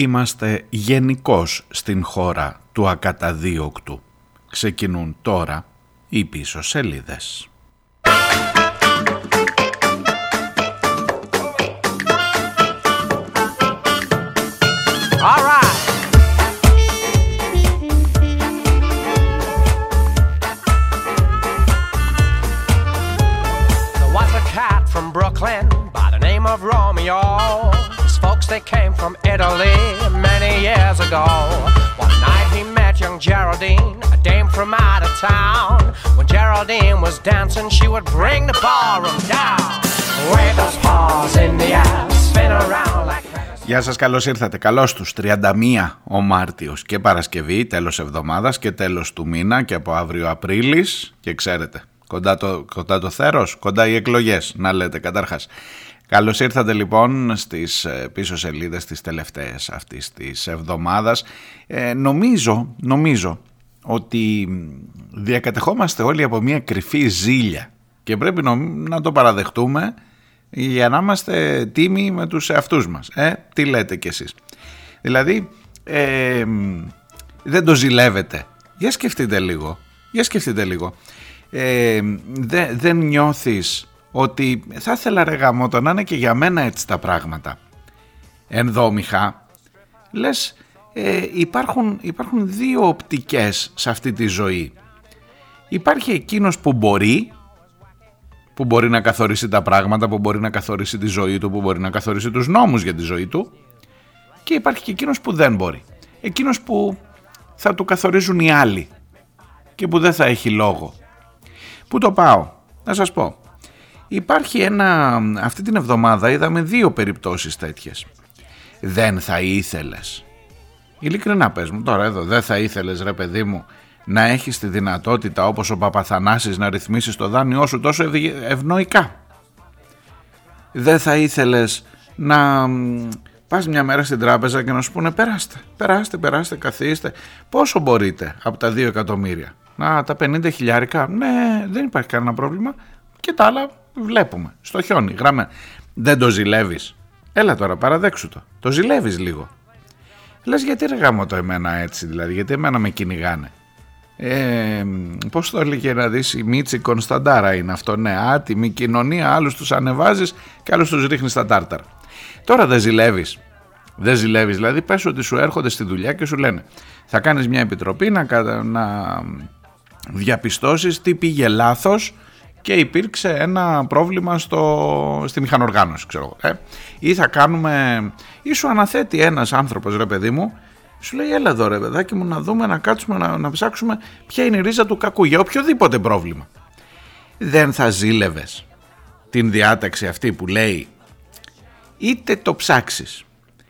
είμαστε γενικώς στην χώρα του ακαταδίωκτου. Ξεκινούν τώρα οι πίσω σελίδες. Brooklyn by the name of Romeo. His folks they came from Italy many years ago. One night he met young Geraldine, a dame from out of town. When Geraldine was dancing, she would bring the ballroom down. Wave those paws in the air, spin around like Γεια σας, καλώς ήρθατε. Καλώς τους 31 ο Μάρτιος και Παρασκευή, τέλος εβδομάδας και τέλος του μήνα και από αύριο Απρίλης και ξέρετε Κοντά το, κοντά το θέρος, κοντά οι εκλογές, να λέτε καταρχάς. Καλώς ήρθατε λοιπόν στις ε, πίσω σελίδες της τελευταίες αυτής της εβδομάδας. Ε, νομίζω, νομίζω ότι διακατεχόμαστε όλοι από μια κρυφή ζήλια και πρέπει να το παραδεχτούμε για να είμαστε τίμοι με τους εαυτούς μας. Ε, τι λέτε κι εσείς. Δηλαδή, ε, δεν το ζηλεύετε. Για σκεφτείτε λίγο. Για σκεφτείτε λίγο ε, δε, δεν νιώθεις ότι θα ήθελα ρε γαμώτο να είναι και για μένα έτσι τα πράγματα ενδόμηχα λες ε, υπάρχουν, υπάρχουν δύο οπτικές σε αυτή τη ζωή υπάρχει εκείνος που μπορεί που μπορεί να καθορίσει τα πράγματα, που μπορεί να καθορίσει τη ζωή του, που μπορεί να καθορίσει τους νόμους για τη ζωή του και υπάρχει και εκείνος που δεν μπορεί. Εκείνος που θα του καθορίζουν οι άλλοι και που δεν θα έχει λόγο. Πού το πάω, να σας πω. Υπάρχει ένα, αυτή την εβδομάδα είδαμε δύο περιπτώσεις τέτοιες. Δεν θα ήθελες. Ειλικρινά πες μου τώρα εδώ, δεν θα ήθελες ρε παιδί μου να έχεις τη δυνατότητα όπως ο Παπαθανάσης να ρυθμίσεις το δάνειό σου τόσο ευνοϊκά. Δεν θα ήθελες να πας μια μέρα στην τράπεζα και να σου πούνε περάστε, περάστε, περάστε, καθίστε. Πόσο μπορείτε από τα 2 εκατομμύρια; Να, τα 50 χιλιάρικα. Ναι, δεν υπάρχει κανένα πρόβλημα. Και τα άλλα βλέπουμε. Στο χιόνι, γραμμέ. Δεν το ζηλεύεις. Έλα τώρα, παραδέξου το. Το ζηλεύεις λίγο. Λες γιατί ρε γάμο το εμένα έτσι, δηλαδή, γιατί εμένα με κυνηγάνε. Ε, Πώς το έλεγε να δεις, η Μίτσι Κωνσταντάρα είναι αυτό. Ναι, άτιμη κοινωνία, άλλους τους ανεβάζεις και άλλους τους ρίχνεις στα τάρταρα. Τώρα δεν ζηλεύεις. Δεν ζηλεύεις, δηλαδή πες ότι σου έρχονται στη δουλειά και σου λένε θα κάνεις μια επιτροπή να, να διαπιστώσεις τι πήγε λάθος και υπήρξε ένα πρόβλημα στο, στη μηχανοργάνωση ξέρω ε. ή θα κάνουμε ή σου αναθέτει ένας άνθρωπος ρε παιδί μου σου λέει έλα εδώ ρε παιδάκι μου να δούμε να κάτσουμε να, να ψάξουμε ποια είναι η ρίζα του κακού για οποιοδήποτε πρόβλημα δεν θα ζήλευες την διάταξη αυτή που λέει είτε το ψάξεις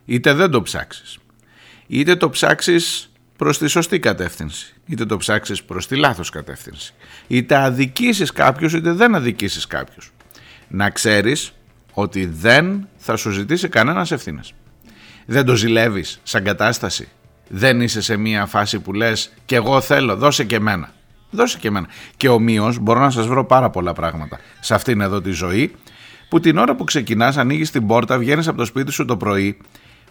είτε δεν το ψάξεις είτε το ψάξεις προς τη σωστή κατεύθυνση. Είτε το ψάξεις προς τη λάθος κατεύθυνση. Είτε αδικήσεις κάποιους είτε δεν αδικήσεις κάποιους. Να ξέρεις ότι δεν θα σου ζητήσει κανένας ευθύνες. Δεν το ζηλεύεις σαν κατάσταση. Δεν είσαι σε μια φάση που λες και εγώ θέλω δώσε και εμένα. Δώσε και εμένα. Και ομοίως μπορώ να σας βρω πάρα πολλά πράγματα σε αυτήν εδώ τη ζωή που την ώρα που ξεκινάς ανοίγεις την πόρτα, βγαίνεις από το σπίτι σου το πρωί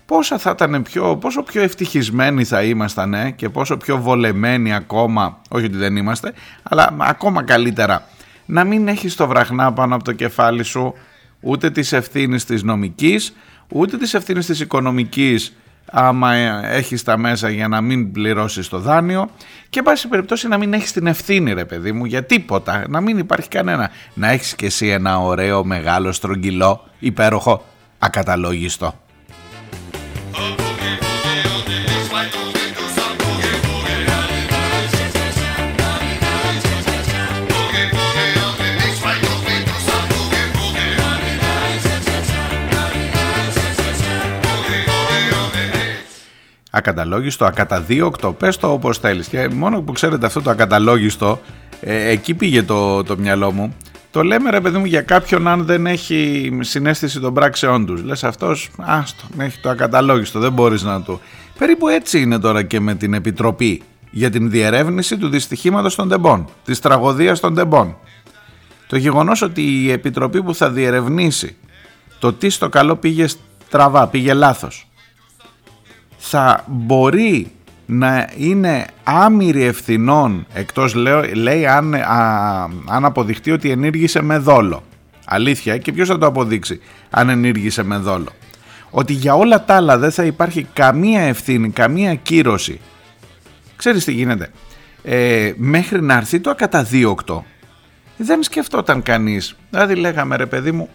πόσα θα ήταν πιο, πόσο πιο ευτυχισμένοι θα ήμασταν ε, και πόσο πιο βολεμένοι ακόμα, όχι ότι δεν είμαστε, αλλά ακόμα καλύτερα, να μην έχεις το βραχνά πάνω από το κεφάλι σου ούτε της ευθύνης της νομικής, ούτε της ευθύνης της οικονομικής άμα ε, έχεις τα μέσα για να μην πληρώσεις το δάνειο και πάση περιπτώσει να μην έχεις την ευθύνη ρε παιδί μου για τίποτα, να μην υπάρχει κανένα. Να έχεις και εσύ ένα ωραίο μεγάλο στρογγυλό υπέροχο ακαταλόγιστο. Ακαταλόγιστο, ακαταδίωκτο, πες το όπως θέλεις. Και μόνο που ξέρετε αυτό το ακαταλόγιστο ε, εκεί πήγε το, το μυαλό μου. Το λέμε ρε παιδί μου για κάποιον αν δεν έχει συνέστηση των πράξεών τους. Λες αυτός άστο έχει το ακαταλόγιστο δεν μπορείς να το περίπου έτσι είναι τώρα και με την Επιτροπή για την διερεύνηση του δυστυχήματος των τεμπών της τραγωδίας των τεμπών. Το γεγονός ότι η Επιτροπή που θα διερευνήσει το τι στο καλό πήγε στραβά, πήγε λάθος θα μπορεί να είναι άμυρη ευθυνών εκτός λέω, λέει αν, αν αποδειχτεί ότι ενήργησε με δόλο. Αλήθεια και ποιος θα το αποδείξει αν ενήργησε με δόλο. Ότι για όλα τα άλλα δεν θα υπάρχει καμία ευθύνη, καμία κύρωση. Ξέρεις τι γίνεται. Ε, μέχρι να έρθει το ακαταδίωκτο δεν σκεφτόταν κανείς. Δηλαδή λέγαμε ρε παιδί μου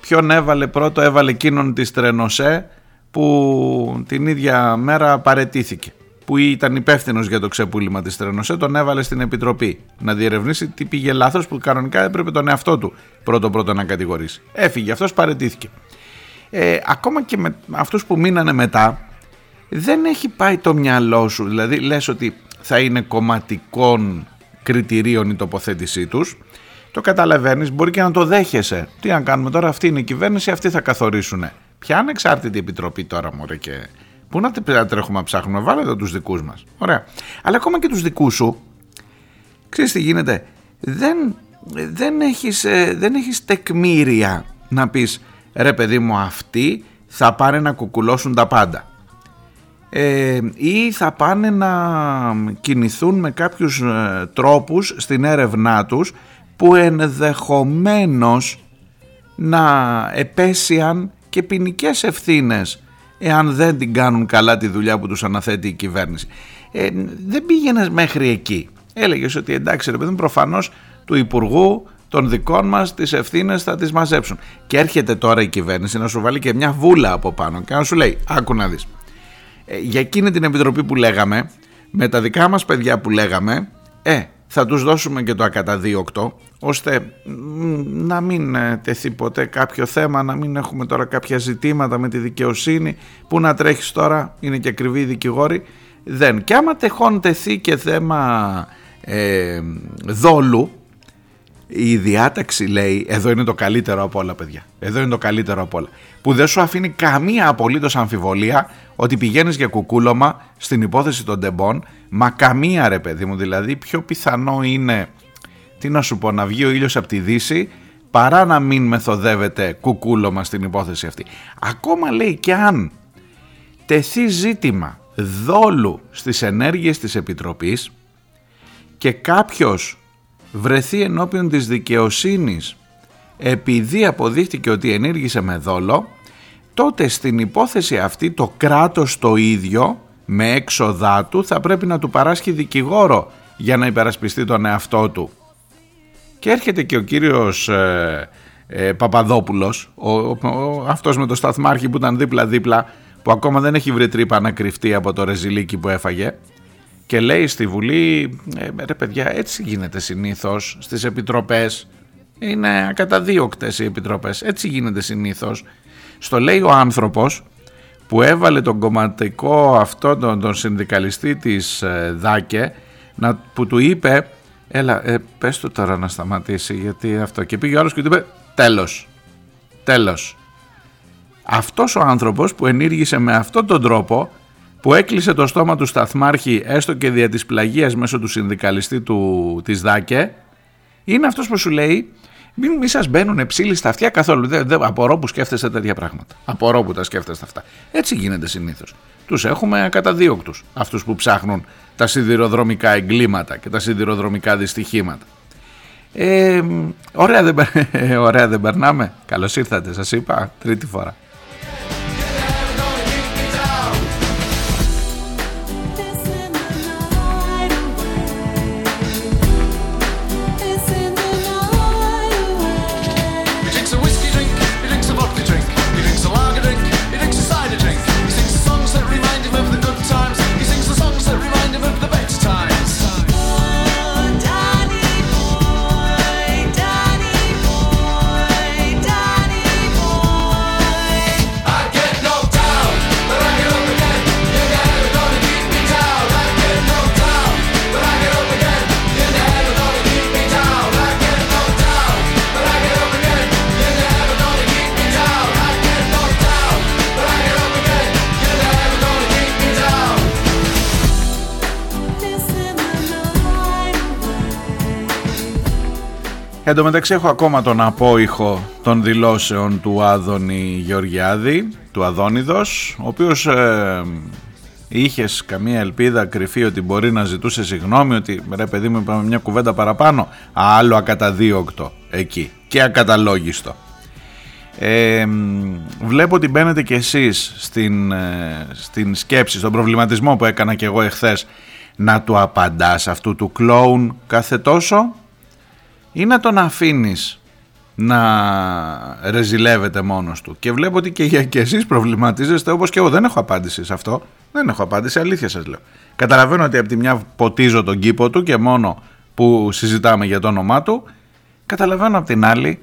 ποιον έβαλε πρώτο έβαλε εκείνον της Τρενοσέ που την ίδια μέρα παρετήθηκε που ήταν υπεύθυνος για το ξεπούλημα της Τρενοσέ, τον έβαλε στην επιτροπή να διερευνήσει τι πήγε λάθος που κανονικά έπρεπε τον εαυτό του πρώτο-πρώτο να κατηγορήσει. Έφυγε, αυτός παρετήθηκε. Ε, ακόμα και με αυτούς που μείνανε μετά, δεν έχει πάει το μυαλό σου. Δηλαδή, λες ότι θα είναι κομματικών κριτηρίων η τοποθέτησή τους. Το καταλαβαίνεις, μπορεί και να το δέχεσαι. Τι αν κάνουμε τώρα, αυτή είναι η κυβέρνηση, αυτοί θα καθορίσουν. Ποια ανεξάρτητη επιτροπή τώρα, Μωρέ, και Πού να τρέχουμε να ψάχνουμε, βάλε εδώ τους δικούς μας. Ωραία. Αλλά ακόμα και τους δικούς σου, ξέρεις τι γίνεται, δεν, δεν, έχεις, ε, δεν έχεις τεκμήρια να πεις ρε παιδί μου αυτοί θα πάνε να κουκουλώσουν τα πάντα. Ε, ή θα πάνε να κινηθούν με κάποιους ε, τρόπους στην έρευνά τους που ενδεχομένως να επέσιαν και ποινικές ευθύνες εάν δεν την κάνουν καλά τη δουλειά που τους αναθέτει η κυβέρνηση. Ε, δεν πήγαινε μέχρι εκεί. Έλεγες ότι εντάξει ρε παιδί προφανώς του Υπουργού των δικών μας τις ευθύνες θα τις μαζέψουν. Και έρχεται τώρα η κυβέρνηση να σου βάλει και μια βούλα από πάνω και να σου λέει άκου να δεις. Ε, για εκείνη την επιτροπή που λέγαμε με τα δικά μας παιδιά που λέγαμε ε, θα τους δώσουμε και το ακαταδίωκτο ώστε να μην ε, τεθεί ποτέ κάποιο θέμα, να μην έχουμε τώρα κάποια ζητήματα με τη δικαιοσύνη που να τρέχεις τώρα, είναι και ακριβή η δικηγόρη, δεν. Και άμα τεχόν τεθεί και θέμα ε, δόλου, η διάταξη λέει, εδώ είναι το καλύτερο από όλα παιδιά, εδώ είναι το καλύτερο από όλα, που δεν σου αφήνει καμία απολύτως αμφιβολία ότι πηγαίνεις για κουκούλωμα στην υπόθεση των τεμπών, μα καμία ρε παιδί μου, δηλαδή πιο πιθανό είναι τι να σου πω, να βγει ο ήλιος από τη δύση παρά να μην μεθοδεύεται κουκούλωμα στην υπόθεση αυτή. Ακόμα λέει και αν τεθεί ζήτημα δόλου στις ενέργειες της Επιτροπής και κάποιος βρεθεί ενώπιον της δικαιοσύνης επειδή αποδείχτηκε ότι ενήργησε με δόλο, τότε στην υπόθεση αυτή το κράτος το ίδιο με έξοδά του θα πρέπει να του παράσχει δικηγόρο για να υπερασπιστεί τον εαυτό του. Και έρχεται και ο κύριος ε, ε, Παπαδόπουλος, ο, ο, αυτός με το σταθμάρχη που ήταν δίπλα-δίπλα, που ακόμα δεν έχει βρει τρύπα να κρυφτεί από το ρεζιλίκι που έφαγε, και λέει στη Βουλή, ε, ρε παιδιά έτσι γίνεται συνήθως στις επιτροπές, είναι ακαταδίωκτες οι επιτροπές, έτσι γίνεται συνήθως. Στο λέει ο άνθρωπος που έβαλε τον κομματικό αυτό τον, τον συνδικαλιστή της ε, ΔΑΚΕ να, που του είπε έλα ε, πες του τώρα να σταματήσει γιατί αυτό και πήγε ο άλλος και του είπε τέλος, τέλος. Αυτός ο άνθρωπος που ενήργησε με αυτόν τον τρόπο που έκλεισε το στόμα του σταθμάρχη έστω και δια της πλαγίας μέσω του συνδικαλιστή του, της ΔΑΚΕ είναι αυτός που σου λέει μην, μη σας μπαίνουν ψήλοι στα αυτιά καθόλου. Δεν, δεν, απορώ που σκέφτεστε τέτοια πράγματα. Απορώ που τα σκέφτεστε αυτά. Έτσι γίνεται συνήθως. Τους έχουμε ακαταδίωκτους. Αυτούς που ψάχνουν τα σιδηροδρομικά εγκλήματα και τα σιδηροδρομικά δυστυχήματα. Ε, ωραία, δεν, ωραία δεν περνάμε. Καλώς ήρθατε, σας είπα τρίτη φορά. Εν τω μεταξύ έχω ακόμα τον απόϊχο των δηλώσεων του Άδωνη Γεωργιάδη, του Αδόνιδος, ο οποίος ε, είχες καμία ελπίδα κρυφή ότι μπορεί να ζητούσε συγγνώμη ότι ρε παιδί μου είπαμε μια κουβέντα παραπάνω. Άλλο ακαταδίωκτο εκεί και ακαταλόγιστο. Ε, βλέπω ότι μπαίνετε κι εσείς στην, ε, στην σκέψη, στον προβληματισμό που έκανα κι εγώ εχθές. Να του απαντάς αυτού του κλόουν κάθε τόσο; Ή να τον αφήνεις να ρεζιλεύεται μόνος του. Και βλέπω ότι και, και εσείς προβληματίζεστε όπως και εγώ. Δεν έχω απάντηση σε αυτό. Δεν έχω απάντηση, αλήθεια σας λέω. Καταλαβαίνω ότι από τη μια ποτίζω τον κήπο του και μόνο που συζητάμε για το όνομά του. Καταλαβαίνω από την άλλη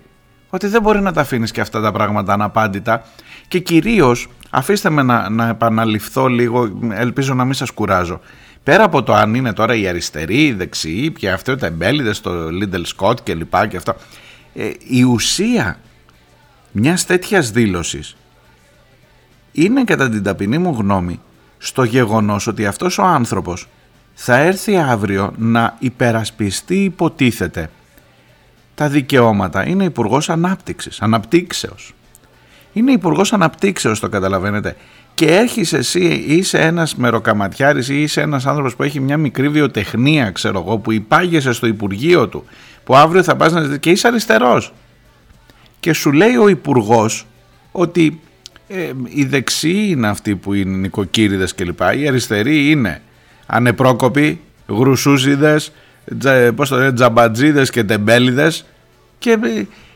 ότι δεν μπορεί να τα αφήνεις και αυτά τα πράγματα αναπάντητα. Και κυρίως αφήστε με να, να επαναληφθώ λίγο, ελπίζω να μην σας κουράζω. Πέρα από το αν είναι τώρα η αριστερή, η δεξιή και αυτό τα εμπέλιδες στο Lidl Scott και λοιπά και αυτό, ε, η ουσία μιας τέτοιας δήλωσης είναι κατά την ταπεινή μου γνώμη στο γεγονός ότι αυτός ο άνθρωπος θα έρθει αύριο να υπερασπιστεί υποτίθεται τα δικαιώματα. Είναι υπουργός ανάπτυξης, αναπτύξεως. Είναι υπουργός αναπτύξεως, το καταλαβαίνετε. Και έρχεσαι εσύ, είσαι ένας μεροκαματιάρης ή είσαι ένας άνθρωπος που έχει μια μικρή βιοτεχνία, ξέρω εγώ, που υπάγεσαι στο Υπουργείο του, που αύριο θα πας να ζητήσεις και είσαι αριστερός. Και σου λέει ο υπουργός ότι ε, οι δεξιοί είναι αυτοί που είναι νοικοκύριδες κλπ. Οι αριστεροί είναι ανεπρόκοποι, γρουσούζιδες, πώς το λένε, τζαμπατζίδες και τεμπέλιδες και,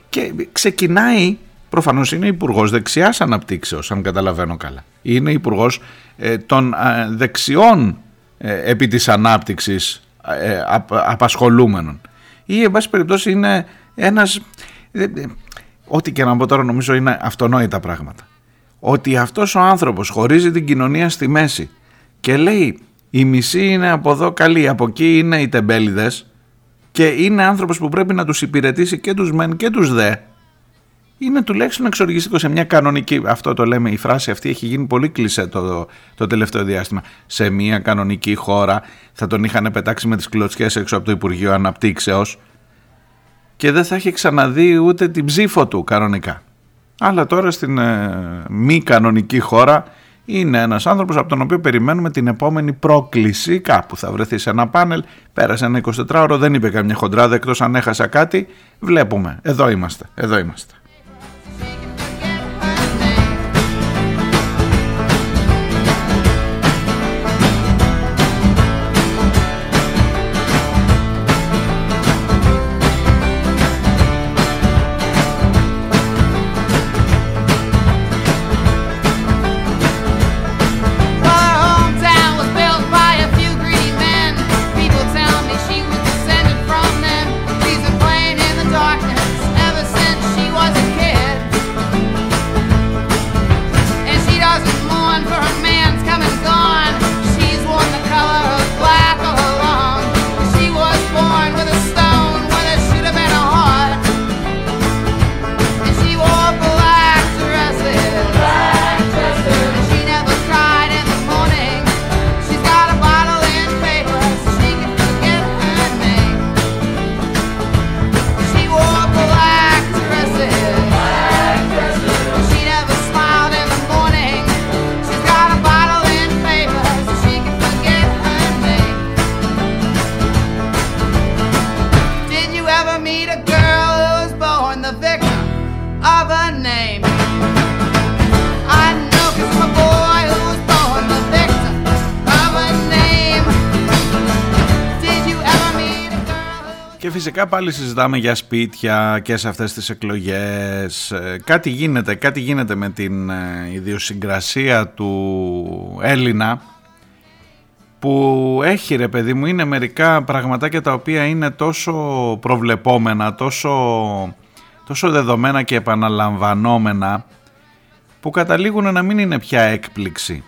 και ξεκινάει, προφανώς είναι υπουργός δεξιάς αναπτύξεως αν καταλαβαίνω καλά. Είναι υπουργός ε, των δεξιών ε, επί της ανάπτυξης ε, απασχολούμενων. Ή εν πάση περιπτώσει είναι ένας, ό,τι και να πω τώρα νομίζω είναι αυτονόητα πράγματα. Ότι αυτός ο άνθρωπος χωρίζει την κοινωνία στη μέση και λέει η μισή είναι από εδώ καλή, από εκεί είναι οι τεμπέληδες και είναι άνθρωπος που πρέπει να τους υπηρετήσει και τους μεν και τους δε. Είναι τουλάχιστον εξοργιστικό σε μια κανονική, αυτό το λέμε, η φράση αυτή έχει γίνει πολύ κλεισέ το, το τελευταίο διάστημα. Σε μια κανονική χώρα θα τον είχαν πετάξει με τις κλωτσιές έξω από το Υπουργείο Αναπτύξεως και δεν θα έχει ξαναδεί ούτε την ψήφο του κανονικά. Αλλά τώρα στην ε, μη κανονική χώρα είναι ένας άνθρωπος από τον οποίο περιμένουμε την επόμενη πρόκληση. Κάπου θα βρεθεί σε ένα πάνελ πέρασε ένα 24ωρο δεν είπε καμιά χοντράδα εκτός αν έχασα κάτι. Βλέπουμε. Εδώ είμαστε. Εδώ είμαστε φυσικά πάλι συζητάμε για σπίτια και σε αυτές τις εκλογές. Ε, κάτι γίνεται, κάτι γίνεται με την ε, ιδιοσυγκρασία του Έλληνα που έχει ρε παιδί μου είναι μερικά πραγματάκια τα οποία είναι τόσο προβλεπόμενα, τόσο, τόσο δεδομένα και επαναλαμβανόμενα που καταλήγουν να μην είναι πια έκπληξη.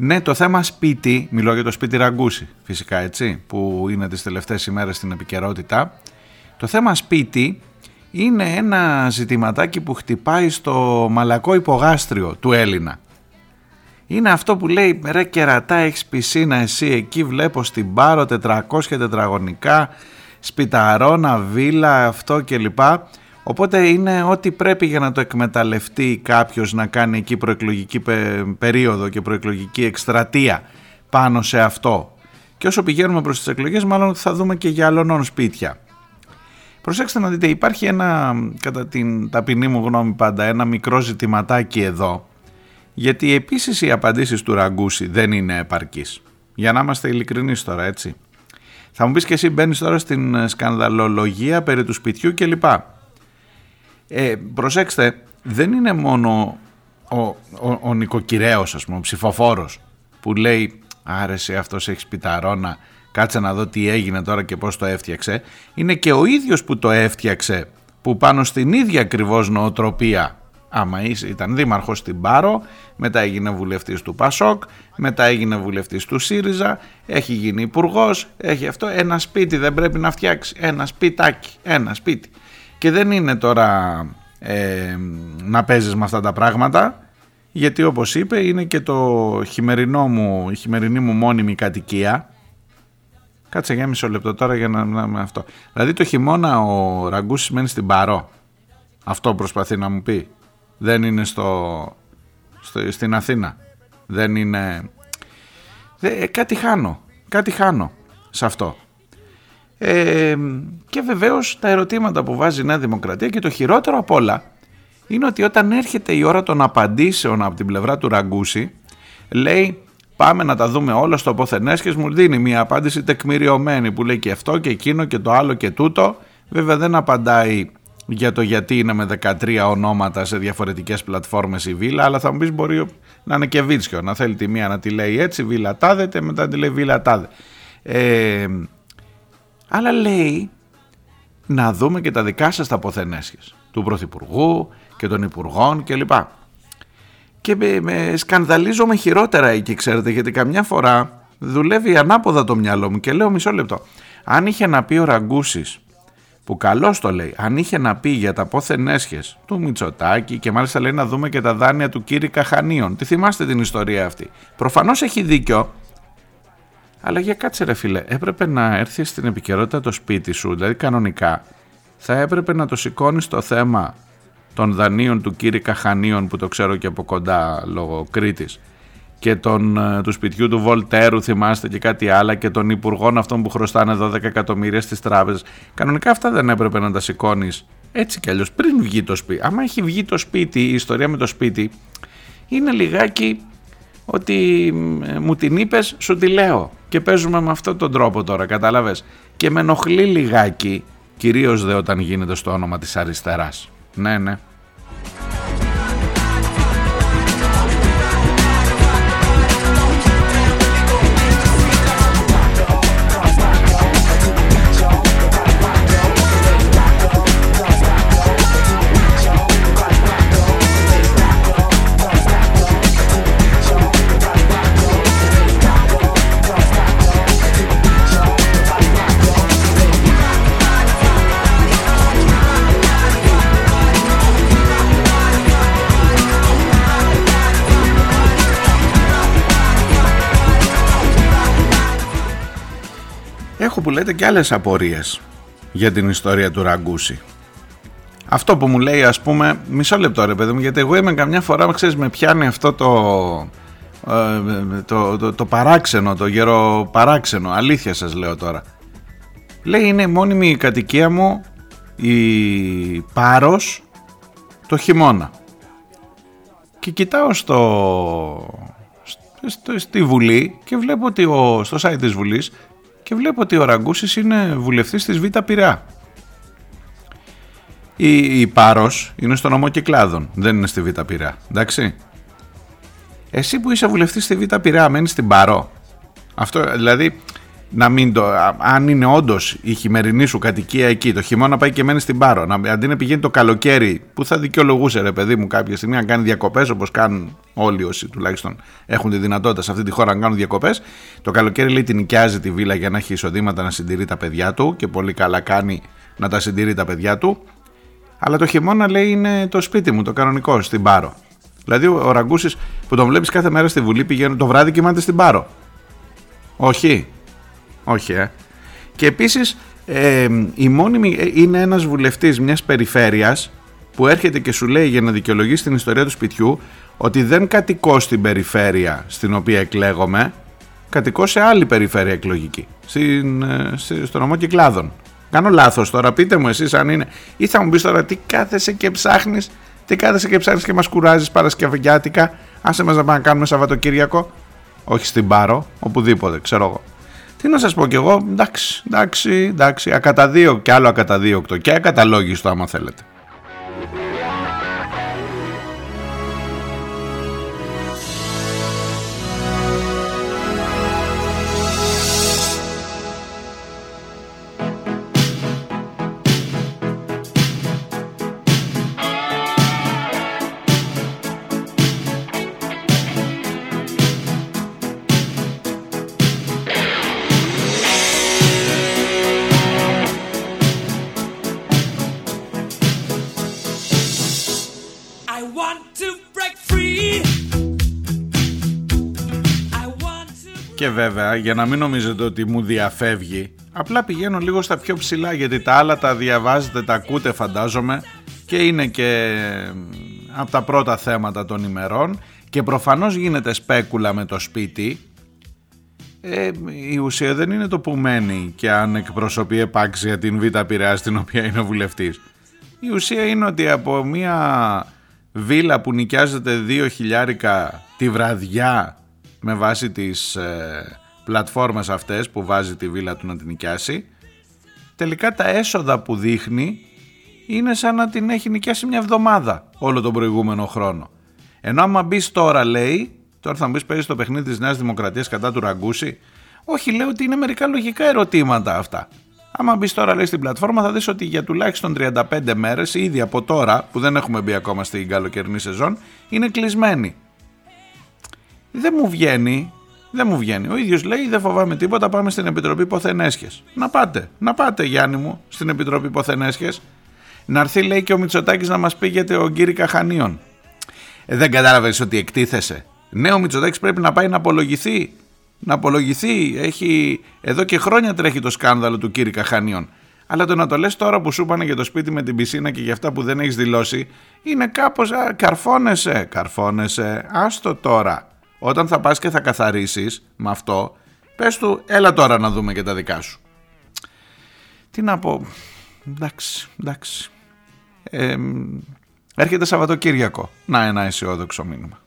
Ναι, το θέμα σπίτι, μιλώ για το σπίτι Ραγκούση φυσικά έτσι, που είναι τις τελευταίες ημέρες στην επικαιρότητα. Το θέμα σπίτι είναι ένα ζητηματάκι που χτυπάει στο μαλακό υπογάστριο του Έλληνα. Είναι αυτό που λέει ρε κερατά έχεις πισίνα εσύ εκεί βλέπω στην Πάρο 400 τετραγωνικά σπιταρόνα, βίλα αυτό κλπ. Οπότε είναι ό,τι πρέπει για να το εκμεταλλευτεί κάποιος να κάνει εκεί προεκλογική περίοδο και προεκλογική εκστρατεία πάνω σε αυτό. Και όσο πηγαίνουμε προς τις εκλογές μάλλον θα δούμε και για άλλων σπίτια. Προσέξτε να δείτε υπάρχει ένα κατά την ταπεινή μου γνώμη πάντα ένα μικρό ζητηματάκι εδώ γιατί επίσης οι απαντήσεις του Ραγκούση δεν είναι επαρκείς. Για να είμαστε ειλικρινεί τώρα έτσι. Θα μου πεις και εσύ μπαίνεις τώρα στην σκανδαλολογία περί του σπιτιού κλπ. Ε, προσέξτε, δεν είναι μόνο ο, ο, ο νοικοκυρέος ας πούμε, ο ψηφοφόρος που λέει άρεσε αυτός έχει σπιταρόνα, κάτσε να δω τι έγινε τώρα και πώς το έφτιαξε. Είναι και ο ίδιος που το έφτιαξε που πάνω στην ίδια ακριβώς νοοτροπία άμα ήταν δήμαρχος στην Πάρο, μετά έγινε βουλευτής του Πασόκ, μετά έγινε βουλευτής του ΣΥΡΙΖΑ, έχει γίνει υπουργός, έχει αυτό, ένα σπίτι δεν πρέπει να φτιάξει, ένα σπιτάκι, ένα σπίτι. Και δεν είναι τώρα ε, να παίζεις με αυτά τα πράγματα, γιατί όπως είπε είναι και το χειμερινό μου, η χειμερινή μου μόνιμη κατοικία, Κάτσε για μισό λεπτό τώρα για να, να αυτό. Δηλαδή το χειμώνα ο Ραγκούσης μένει στην Παρό. Αυτό προσπαθεί να μου πει δεν είναι στο, στο στην Αθήνα. Δεν είναι... Δε, κάτι χάνω, κάτι χάνω σε αυτό. Ε, και βεβαίως τα ερωτήματα που βάζει η Νέα Δημοκρατία και το χειρότερο απ' όλα είναι ότι όταν έρχεται η ώρα των απαντήσεων από την πλευρά του Ραγκούση λέει πάμε να τα δούμε όλα στο ποθενές και μου δίνει μια απάντηση τεκμηριωμένη που λέει και αυτό και εκείνο και το άλλο και τούτο βέβαια δεν απαντάει για το γιατί είναι με 13 ονόματα σε διαφορετικές πλατφόρμες η βίλα, αλλά θα μου πεις μπορεί να είναι και βίτσιο, να θέλει τη μία να τη λέει έτσι, βίλα τάδε, μετά να τη λέει βίλα τάδε. Ε, αλλά λέει να δούμε και τα δικά σας τα αποθενέσχες του Πρωθυπουργού και των Υπουργών κλπ. Και με, με σκανδαλίζομαι χειρότερα εκεί ξέρετε γιατί καμιά φορά δουλεύει ανάποδα το μυαλό μου και λέω μισό λεπτό. Αν είχε να πει ο Ραγκούσης που καλώς το λέει, αν είχε να πει για τα πόθεν έσχες του Μητσοτάκη και μάλιστα λέει να δούμε και τα δάνεια του κύριου Καχανίων. Τι θυμάστε την ιστορία αυτή; Προφανώς έχει δίκιο, αλλά για κάτσε ρε φίλε, έπρεπε να έρθεις στην επικαιρότητα το σπίτι σου, δηλαδή κανονικά θα έπρεπε να το σηκώνεις το θέμα των δανείων του κύριου Καχανίων που το ξέρω και από κοντά λόγω Κρήτης και τον, ε, του σπιτιού του Βολτέρου θυμάστε και κάτι άλλο και των υπουργών αυτών που χρωστάνε 12 εκατομμύρια στις τράπεζες. Κανονικά αυτά δεν έπρεπε να τα σηκώνεις έτσι κι αλλιώς πριν βγει το σπίτι. Άμα έχει βγει το σπίτι, η ιστορία με το σπίτι είναι λιγάκι ότι ε, μου την είπες, σου τη λέω και παίζουμε με αυτόν τον τρόπο τώρα, κατάλαβες. Και με ενοχλεί λιγάκι, κυρίως δε όταν γίνεται στο όνομα της αριστεράς. Ναι, ναι. Που λέτε και άλλες απορίες για την ιστορία του Ραγκούση. Αυτό που μου λέει ας πούμε, μισό λεπτό ρε παιδί μου, γιατί εγώ είμαι καμιά φορά, ξέρεις, με πιάνει αυτό το, ε, το, το, το παράξενο, το γερο παράξενο, αλήθεια σας λέω τώρα. Λέει είναι η μόνιμη κατοικία μου η Πάρος το χειμώνα. Και κοιτάω στο, στο, στη Βουλή και βλέπω ότι ο, στο site της Βουλής και βλέπω ότι ο Ραγκούσης είναι βουλευτής της Β' Πειραιά. Η, η Πάρος είναι στο νομό Κυκλάδων, δεν είναι στη Β' Πειραιά, εντάξει. Εσύ που είσαι βουλευτής στη Β' Πειραιά μένεις στην Παρό. Αυτό δηλαδή να μην το, αν είναι όντως η χειμερινή σου κατοικία εκεί, το χειμώνα πάει και μένεις στην Πάρο. Να, αντί να πηγαίνει το καλοκαίρι, που θα δικαιολογούσε ρε παιδί μου κάποια στιγμή να κάνει διακοπές, όπως κάνουν όλοι όσοι τουλάχιστον έχουν τη δυνατότητα σε αυτή τη χώρα να κάνουν διακοπές. Το καλοκαίρι λέει την νοικιάζει τη βίλα για να έχει εισοδήματα να συντηρεί τα παιδιά του και πολύ καλά κάνει να τα συντηρεί τα παιδιά του. Αλλά το χειμώνα λέει είναι το σπίτι μου, το κανονικό, στην Πάρο. Δηλαδή ο Ραγκούσης που τον βλέπεις κάθε μέρα στη Βουλή πηγαίνει το βράδυ κοιμάται στην Πάρο. Όχι, όχι, ε. Και επίσης Ε, η μόνιμη ε, είναι ένας βουλευτής μιας περιφέρειας που έρχεται και σου λέει για να δικαιολογήσει την ιστορία του σπιτιού ότι δεν κατοικώ στην περιφέρεια στην οποία εκλέγομαι, κατοικώ σε άλλη περιφέρεια εκλογική, στην, ε, στο νομό Κυκλάδων. Κάνω λάθος τώρα, πείτε μου εσείς αν είναι. Ή θα μου πεις τώρα τι κάθεσαι και ψάχνεις, τι κάθεσαι και ψάχνεις και μας κουράζεις Παρασκευιάτικα, άσε μας να πάμε να κάνουμε Σαββατοκύριακο. Όχι στην Πάρο, οπουδήποτε, ξέρω εγώ. Τι να σας πω κι εγώ, εντάξει, εντάξει, εντάξει, ακαταδίωκτο και άλλο ακαταδίωκτο και ακαταλόγιστο άμα θέλετε. Βέβαια, για να μην νομίζετε ότι μου διαφεύγει, απλά πηγαίνω λίγο στα πιο ψηλά γιατί τα άλλα τα διαβάζετε, τα ακούτε φαντάζομαι και είναι και από τα πρώτα θέματα των ημερών και προφανώς γίνεται σπέκουλα με το σπίτι ε, η ουσία δεν είναι το που μένει και αν εκπροσωπεί επάξια την Β' Πειραιά στην οποία είναι ο βουλευτής. Η ουσία είναι ότι από μια βίλα που νοικιάζεται δύο χιλιάρικα τη βραδιά με βάση τις ε, πλατφόρμες αυτές που βάζει τη βίλα του να την νοικιάσει τελικά τα έσοδα που δείχνει είναι σαν να την έχει νοικιάσει μια εβδομάδα όλο τον προηγούμενο χρόνο. Ενώ άμα μπεις τώρα λέει, τώρα θα μου πεις παίζει το παιχνίδι της Νέας Δημοκρατίας κατά του Ραγκούση, όχι λέω ότι είναι μερικά λογικά ερωτήματα αυτά. Άμα μπεις τώρα λέει στην πλατφόρμα θα δεις ότι για τουλάχιστον 35 μέρες ήδη από τώρα που δεν έχουμε μπει ακόμα στην καλοκαιρινή σεζόν είναι κλεισμένη δεν μου βγαίνει. Δεν μου βγαίνει. Ο ίδιος λέει: Δεν φοβάμαι τίποτα. Πάμε στην Επιτροπή Ποθενέσχε. Να πάτε, να πάτε, Γιάννη μου, στην Επιτροπή Ποθενέσχε. Να έρθει, λέει, και ο Μητσοτάκης να μας πει για τον κύριο Καχανίων. Ε, δεν κατάλαβες ότι εκτίθεσε. Ναι, ο Μητσοτάκης πρέπει να πάει να απολογηθεί. Να απολογηθεί. Έχει... Εδώ και χρόνια τρέχει το σκάνδαλο του κύριου Καχανίων. Αλλά το να το λες τώρα που σου είπανε για το σπίτι με την πισίνα και για αυτά που δεν έχεις δηλώσει είναι κάπως α, καρφώνεσαι, καρφώνεσαι, άστο τώρα. Όταν θα πας και θα καθαρίσεις με αυτό, πες του έλα τώρα να δούμε και τα δικά σου. Τι να πω, εντάξει, εντάξει. Ε, έρχεται Σαββατοκύριακο. Να ένα αισιόδοξο μήνυμα.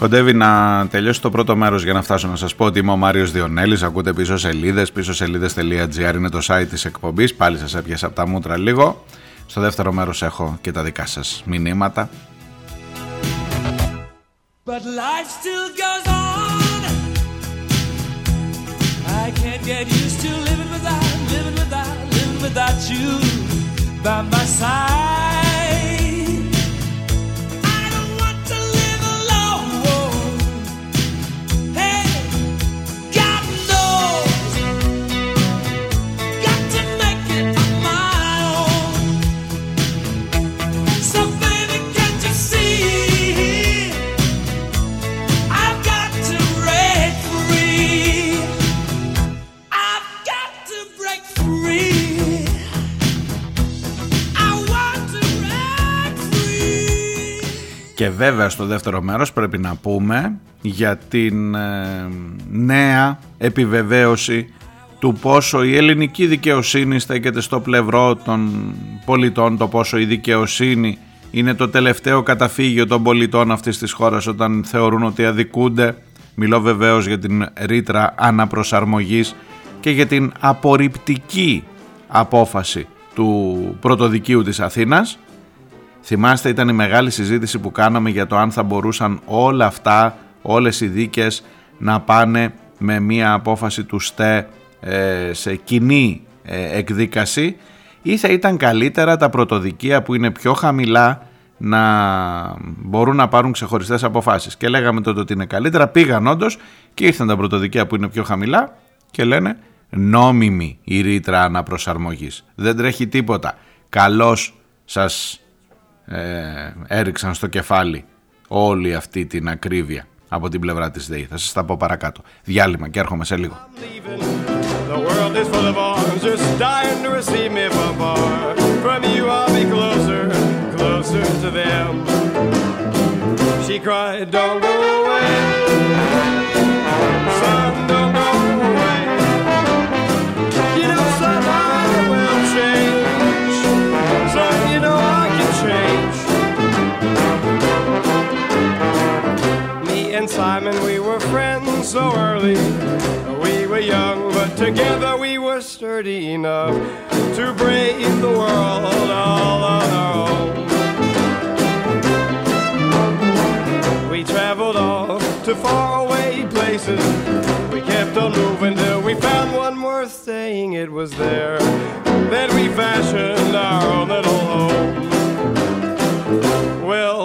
Κοντεύει να τελειώσει το πρώτο μέρος για να φτάσω να σας πω ότι είμαι ο Μάριος Διονέλης. Ακούτε πίσω σελίδες, πίσω σελίδε.gr είναι το site της εκπομπής. Πάλι σας έπιασα από τα μούτρα λίγο. Στο δεύτερο μέρος έχω και τα δικά σας μηνύματα. But life still goes on. I can't get used to living without, living without, living without you by my side. Και βέβαια στο δεύτερο μέρος πρέπει να πούμε για την ε, νέα επιβεβαίωση του πόσο η ελληνική δικαιοσύνη στέκεται στο πλευρό των πολιτών, το πόσο η δικαιοσύνη είναι το τελευταίο καταφύγιο των πολιτών αυτής της χώρας όταν θεωρούν ότι αδικούνται. Μιλώ βεβαίως για την ρήτρα αναπροσαρμογής και για την απορριπτική απόφαση του πρωτοδικείου της Αθήνας Θυμάστε ήταν η μεγάλη συζήτηση που κάναμε για το αν θα μπορούσαν όλα αυτά, όλες οι δίκες να πάνε με μία απόφαση του ΣΤΕ ε, σε κοινή ε, εκδίκαση. ή θα ήταν καλύτερα τα πρωτοδικεία που είναι πιο χαμηλά να μπορούν να πάρουν ξεχωριστές αποφάσεις. Και λέγαμε τότε ότι είναι καλύτερα, πήγαν όντως και ήρθαν τα πρωτοδικεία που είναι πιο χαμηλά και λένε νόμιμη η ρήτρα αναπροσαρμογής. Δεν τρέχει τίποτα. Καλώς σας ε, έριξαν στο κεφάλι όλη αυτή την ακρίβεια από την πλευρά της ΔΕΗ. Θα σας τα πω παρακάτω. Διάλειμμα και έρχομαι σε λίγο. She cried, don't go away. Simon, we were friends so early. We were young, but together we were sturdy enough to brave the world all on our own. We traveled off to faraway places. We kept on moving till we found one worth staying. It was there that we fashioned our own little home. Well,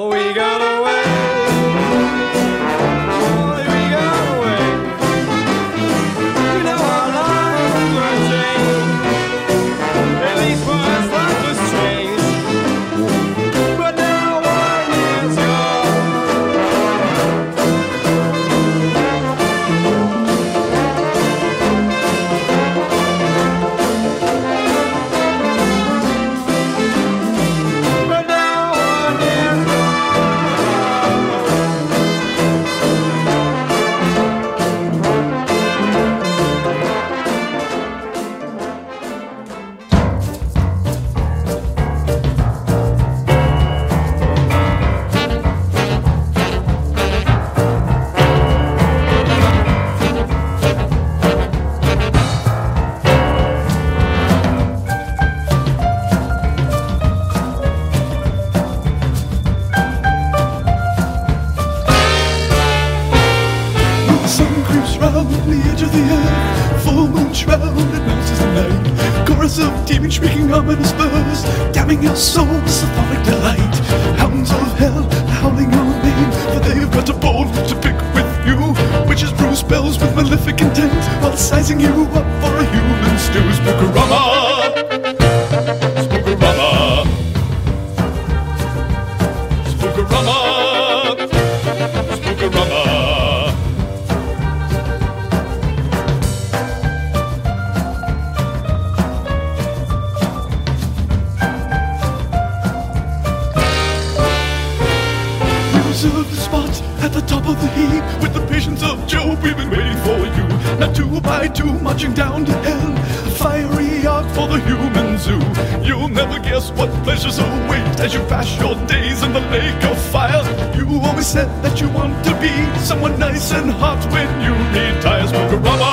you want to be someone nice and hot when you retire. Spookorama!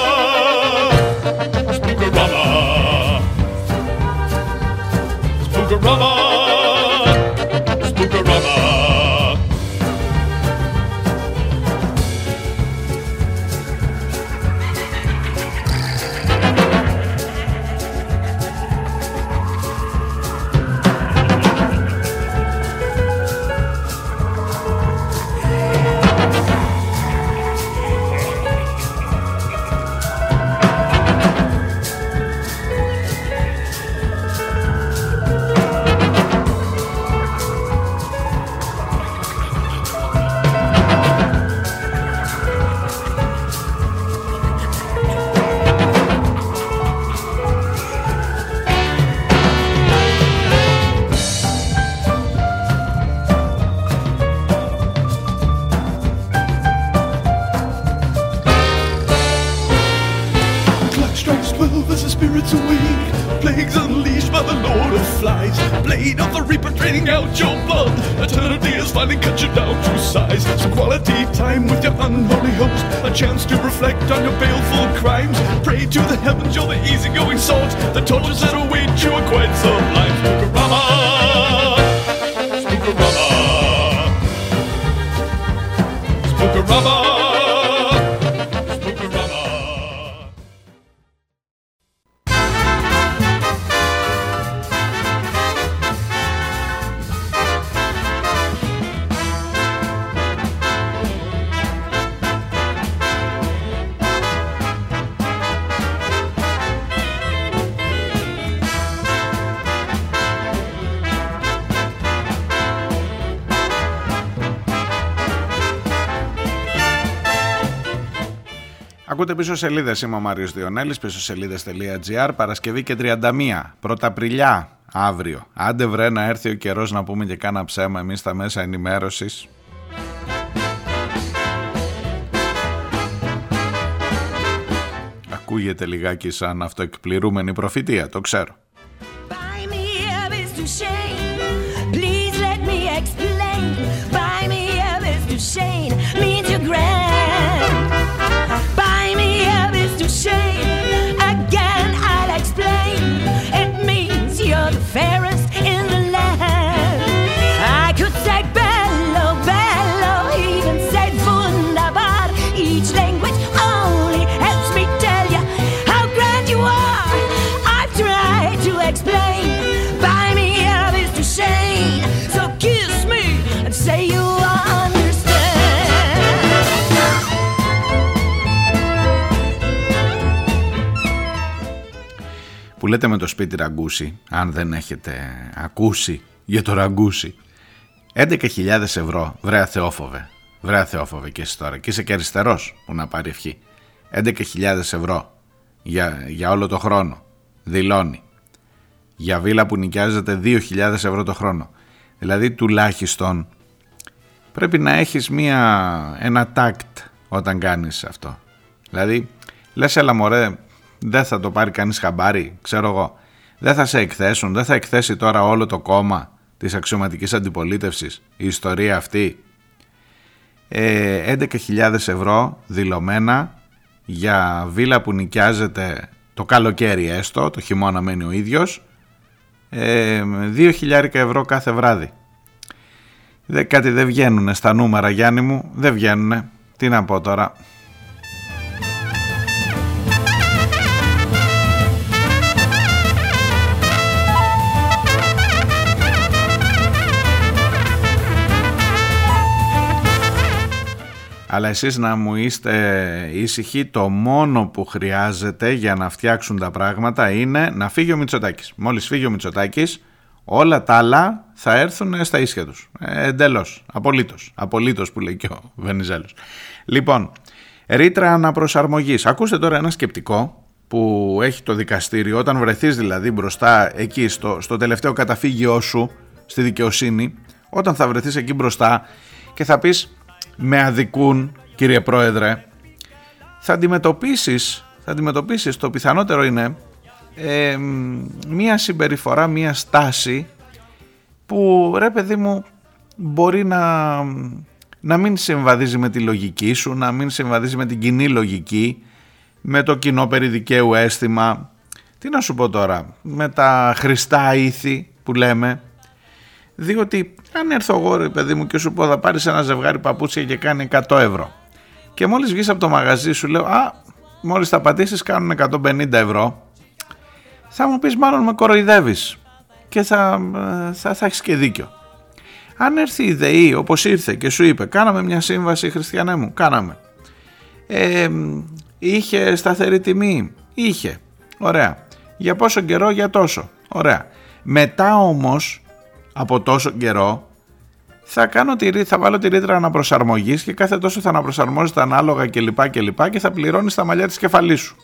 Spookorama! Spookorama! Ακούτε πίσω σελίδες, είμαι ο Μάριος Διονέλης, πίσω σελίδες.gr, Παρασκευή και 31, πρώτα Απριλιά, αύριο. Άντε βρε να έρθει ο καιρός να πούμε και κάνα ψέμα εμείς στα μέσα ενημέρωσης. Ακούγεται λιγάκι σαν αυτοεκπληρούμενη προφητεία, το ξέρω. Buy me λέτε με το σπίτι ραγκούσι, αν δεν έχετε ακούσει για το ραγκούσι, 11.000 ευρώ, βρε αθεόφοβε, βρε αθεόφοβε και εσύ τώρα, και είσαι και αριστερός που να πάρει ευχή. 11.000 ευρώ για, για όλο το χρόνο, δηλώνει. Για βίλα που νοικιάζεται 2.000 ευρώ το χρόνο. Δηλαδή τουλάχιστον πρέπει να έχεις μία, ένα τάκτ όταν κάνεις αυτό. Δηλαδή, λες έλα μωρέ, δεν θα το πάρει κανείς χαμπάρι, ξέρω εγώ. Δεν θα σε εκθέσουν, δεν θα εκθέσει τώρα όλο το κόμμα της αξιωματικής αντιπολίτευσης, η ιστορία αυτή. Ε, 11.000 ευρώ δηλωμένα για βίλα που νοικιάζεται το καλοκαίρι έστω, το χειμώνα μένει ο ίδιος, ε, 2.000 ευρώ κάθε βράδυ. Δε, κάτι δεν βγαίνουν στα νούμερα Γιάννη μου, δεν βγαίνουν. Τι να πω τώρα. Αλλά εσείς να μου είστε ήσυχοι, το μόνο που χρειάζεται για να φτιάξουν τα πράγματα είναι να φύγει ο Μητσοτάκης. Μόλις φύγει ο Μητσοτάκης, όλα τα άλλα θα έρθουν στα ίσια τους. Ε, εντελώς, απολύτως, απολύτως που λέει και ο Βενιζέλος. Λοιπόν, ρήτρα αναπροσαρμογής. Ακούστε τώρα ένα σκεπτικό που έχει το δικαστήριο, όταν βρεθείς δηλαδή μπροστά εκεί στο, στο τελευταίο καταφύγιό σου, στη δικαιοσύνη, όταν θα βρεθείς εκεί μπροστά και θα πεις με αδικούν κύριε πρόεδρε θα αντιμετωπίσεις, θα αντιμετωπίσεις το πιθανότερο είναι ε, μία συμπεριφορά, μία στάση που ρε παιδί μου μπορεί να, να μην συμβαδίζει με τη λογική σου, να μην συμβαδίζει με την κοινή λογική, με το κοινό περιδικαίου αίσθημα, τι να σου πω τώρα, με τα χρηστά ήθη που λέμε, διότι αν έρθω εγώ ρε παιδί μου και σου πω θα πάρεις ένα ζευγάρι παπούτσια και κάνει 100 ευρώ και μόλις βγεις από το μαγαζί σου λέω α μόλις τα πατήσεις κάνουν 150 ευρώ θα μου πεις μάλλον με κοροϊδεύεις και θα, θα, θα έχεις και δίκιο. Αν έρθει η ΔΕΗ όπως ήρθε και σου είπε κάναμε μια σύμβαση χριστιανέ μου, κάναμε. Ε, είχε σταθερή τιμή, είχε, ωραία. Για πόσο καιρό, για τόσο, ωραία. Μετά όμως από τόσο καιρό θα, κάνω τη, θα βάλω τη ρήτρα αναπροσαρμογής και κάθε τόσο θα αναπροσαρμόζεται ανάλογα κλπ. Και, και, και θα πληρώνεις τα μαλλιά της κεφαλής σου.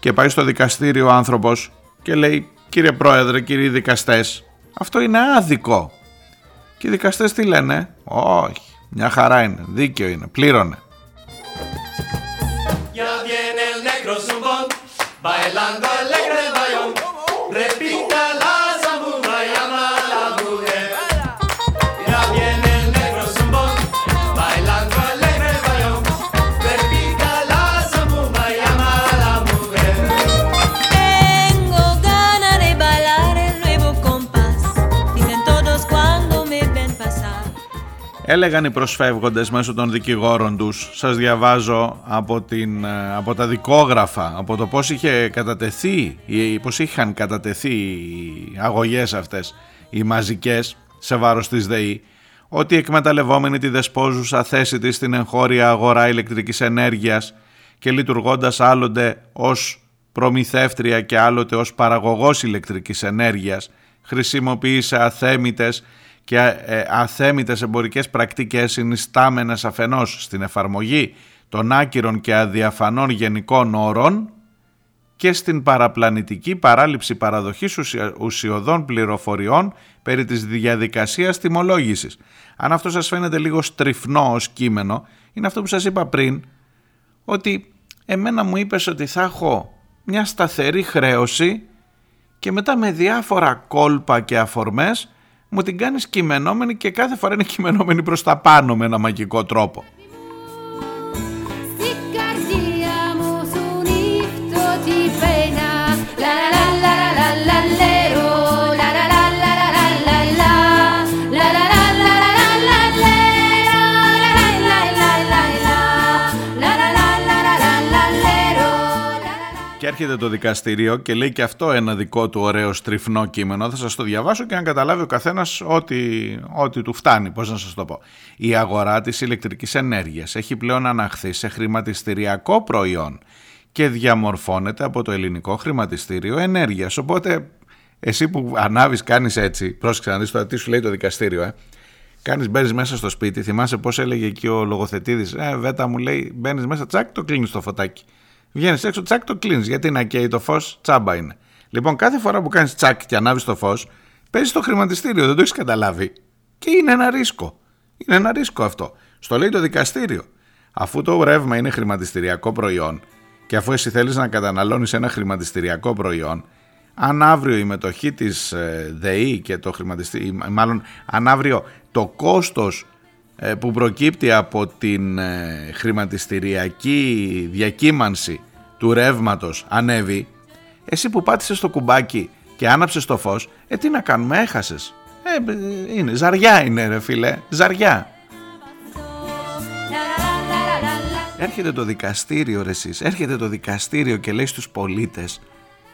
Και πάει στο δικαστήριο ο άνθρωπος και λέει κύριε πρόεδρε, κύριοι δικαστές, αυτό είναι άδικο. Και οι δικαστές τι λένε, όχι, μια χαρά είναι, δίκαιο είναι, πλήρωνε. Ya viene el negro zumbón, bailando Έλεγαν οι προσφεύγοντες μέσω των δικηγόρων τους, σας διαβάζω από, την, ε, από τα δικόγραφα, από το πώς είχε κατατεθεί, ή πώς είχαν κατατεθεί οι αγωγές αυτές, οι μαζικές, σε βάρος της ΔΕΗ, ότι εκμεταλλευόμενη τη δεσπόζουσα θέση της στην εγχώρια αγορά ηλεκτρικής ενέργειας και λειτουργώντας άλλοτε ως προμηθεύτρια και άλλοτε ως παραγωγός ηλεκτρικής ενέργειας, χρησιμοποίησε αθέμητες και ε, αθέμητες εμπορικές πρακτικές συνιστάμενες αφενός στην εφαρμογή των άκυρων και αδιαφανών γενικών όρων και στην παραπλανητική παράληψη παραδοχής ουσιοδών πληροφοριών περί της διαδικασίας τιμολόγησης. Αν αυτό σας φαίνεται λίγο στριφνό ως κείμενο, είναι αυτό που σας είπα πριν, ότι εμένα μου είπες ότι θα έχω μια σταθερή χρέωση και μετά με διάφορα κόλπα και αφορμές μου την κάνεις κειμενόμενη και κάθε φορά είναι κειμενόμενη προς τα πάνω με ένα μαγικό τρόπο. Έρχεται το δικαστήριο και λέει και αυτό ένα δικό του ωραίο στριφνό κείμενο. Θα σας το διαβάσω και να καταλάβει ο καθένας ό,τι, ό,τι του φτάνει. Πώς να σας το πω. Η αγορά της ηλεκτρικής ενέργειας έχει πλέον αναχθεί σε χρηματιστηριακό προϊόν και διαμορφώνεται από το ελληνικό χρηματιστήριο ενέργειας. Οπότε εσύ που ανάβεις κάνεις έτσι, πρόσεξε να δεις τώρα τι σου λέει το δικαστήριο, ε. Κάνεις, μπαίνεις μέσα στο σπίτι. Θυμάσαι πώς έλεγε εκεί ο λογοθετήδης. Ε, βέτα μου λέει, μπαίνεις μέσα, τσακ, το κλείνεις το φωτάκι. Βγαίνεις έξω, τσακ, το κλείνεις. Γιατί να καίει το φως, τσάμπα είναι. Λοιπόν, κάθε φορά που κάνεις τσακ και ανάβεις το φως, παίζεις στο χρηματιστήριο, δεν το έχεις καταλάβει. Και είναι ένα ρίσκο. Είναι ένα ρίσκο αυτό. Στο λέει το δικαστήριο. Αφού το ρεύμα είναι χρηματιστηριακό προϊόν και αφού εσύ θέλεις να καταναλώνεις ένα χρηματιστηριακό προϊόν, αν αύριο η μετοχή της ε, ΔΕΗ και το χρηματιστήριο, μάλλον αν αύριο το κόστος ε, που προκύπτει από την ε, χρηματιστηριακή διακύμανση του ρεύματος ανέβει, εσύ που πάτησες το κουμπάκι και άναψες το φως, ε τι να κάνουμε, έχασες. Ε, είναι, ζαριά είναι ρε φίλε, ζαριά. Έρχεται το δικαστήριο ρε εσείς, έρχεται το δικαστήριο και λέει στους πολίτες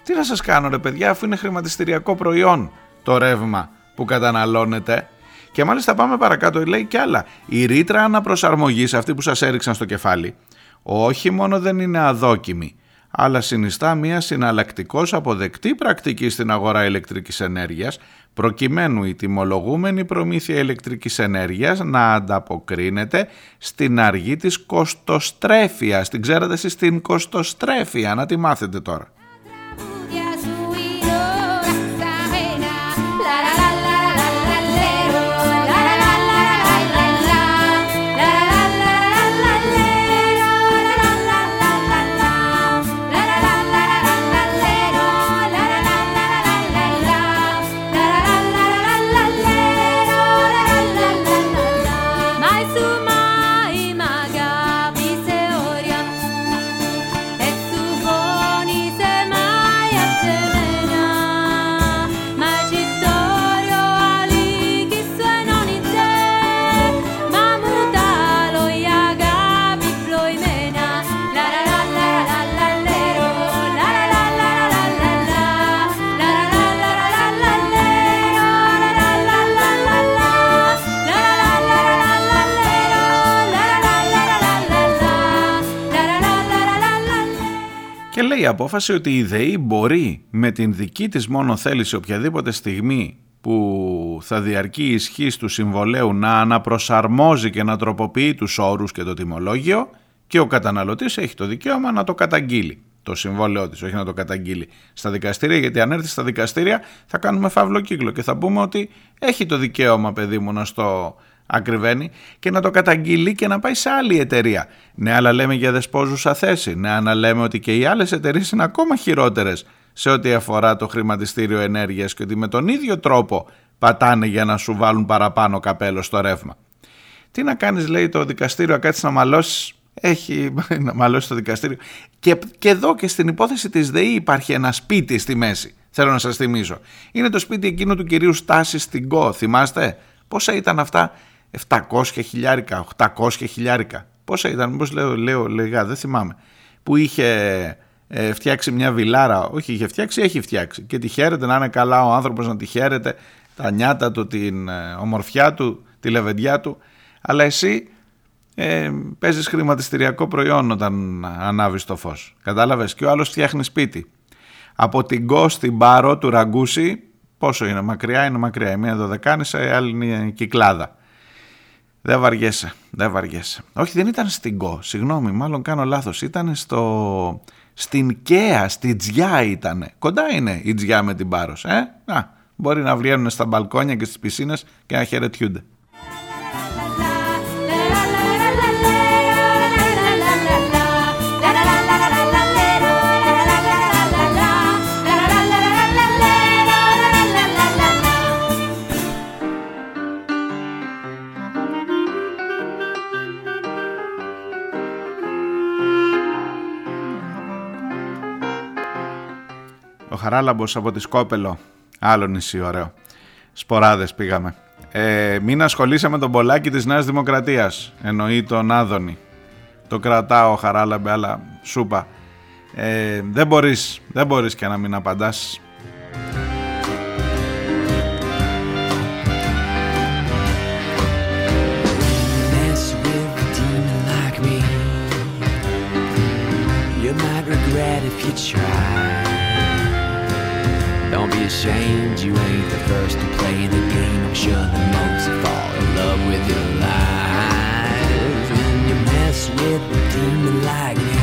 τι να σας κάνω ρε παιδιά αφού είναι χρηματιστηριακό προϊόν το ρεύμα που καταναλώνετε και μάλιστα πάμε παρακάτω, λέει και άλλα. Η ρήτρα αναπροσαρμογής, αυτή που σας έριξαν στο κεφάλι, όχι μόνο δεν είναι αδόκιμη, αλλά συνιστά μια συναλλακτικώ αποδεκτή πρακτική στην αγορά ηλεκτρικής ενέργειας, προκειμένου η τιμολογούμενη προμήθεια ηλεκτρικής ενέργειας να ανταποκρίνεται στην αργή της κοστοστρέφειας. Την ξέρετε εσείς την κοστοστρέφεια, να τη μάθετε τώρα. Η απόφαση ότι η ΔΕΗ μπορεί με την δική της μόνο θέληση οποιαδήποτε στιγμή που θα διαρκεί η ισχύ του συμβολέου να αναπροσαρμόζει και να τροποποιεί τους όρους και το τιμολόγιο και ο καταναλωτής έχει το δικαίωμα να το καταγγείλει το συμβόλαιό της, όχι να το καταγγείλει στα δικαστήρια, γιατί αν έρθει στα δικαστήρια θα κάνουμε φαύλο κύκλο και θα πούμε ότι έχει το δικαίωμα παιδί μου να στο ακριβένει και να το καταγγείλει και να πάει σε άλλη εταιρεία. Ναι, αλλά λέμε για δεσπόζουσα θέση. Ναι, αλλά λέμε ότι και οι άλλες εταιρείες είναι ακόμα χειρότερες σε ό,τι αφορά το χρηματιστήριο ενέργειας και ότι με τον ίδιο τρόπο πατάνε για να σου βάλουν παραπάνω καπέλο στο ρεύμα. Τι να κάνεις, λέει το δικαστήριο, κάτσεις να μαλώσεις. Έχει να μαλώσεις το δικαστήριο. Και, και εδώ και στην υπόθεση της ΔΕΗ υπάρχει ένα σπίτι στη μέση. Θέλω να σας θυμίσω. Είναι το σπίτι εκείνο του κυρίου Στάση στην ΚΟ. Θυμάστε; Πόσα ήταν αυτά; 700 χιλιάρικα, 800 χιλιάρικα. Πόσα ήταν, μήπως λέω, λέω λέγα, δεν θυμάμαι. Που είχε ε, φτιάξει μια βιλάρα, όχι είχε φτιάξει, έχει φτιάξει. Και τη χαίρεται να είναι καλά ο άνθρωπος να τη χαίρεται, τα νιάτα του, την ε, ομορφιά του, τη λεβεντιά του. Αλλά εσύ ε, παίζεις χρηματιστηριακό προϊόν όταν ανάβεις το φως. Κατάλαβες; Και ο άλλος φτιάχνει σπίτι. Από την Κο στην Πάρο του Ραγκούση, πόσο είναι μακριά, είναι μακριά. Η μία δωδεκάνησα, η άλλη είναι κυκλάδα. Δεν βαριέσαι, δεν βαριέσαι. Όχι, δεν ήταν στην ΚΟ, συγγνώμη, μάλλον κάνω λάθος. Ήταν στο... στην ΚΕΑ, στη Τζιά ήτανε. Κοντά είναι η Τζιά με την Πάρος, ε; Α, μπορεί να βγαίνουν στα μπαλκόνια και στις πισίνες και να χαιρετιούνται. Χαράλαμπος από τη Σκόπελο, άλλο νησί ωραίο. Σποράδες πήγαμε. Ε, μην ασχολείσαι με τον Πολάκη της Νέας Δημοκρατίας, εννοεί τον Άδωνη. Το κρατάω Χαράλαμπε, αλλά σούπα. Ε, δεν μπορείς, δεν μπορείς και να μην απαντάς. mess with a demon like me. You might regret if you try. Don't be ashamed, you ain't the first to play the game. I'm sure the most fall in love with your lies. When you mess with a demon like me,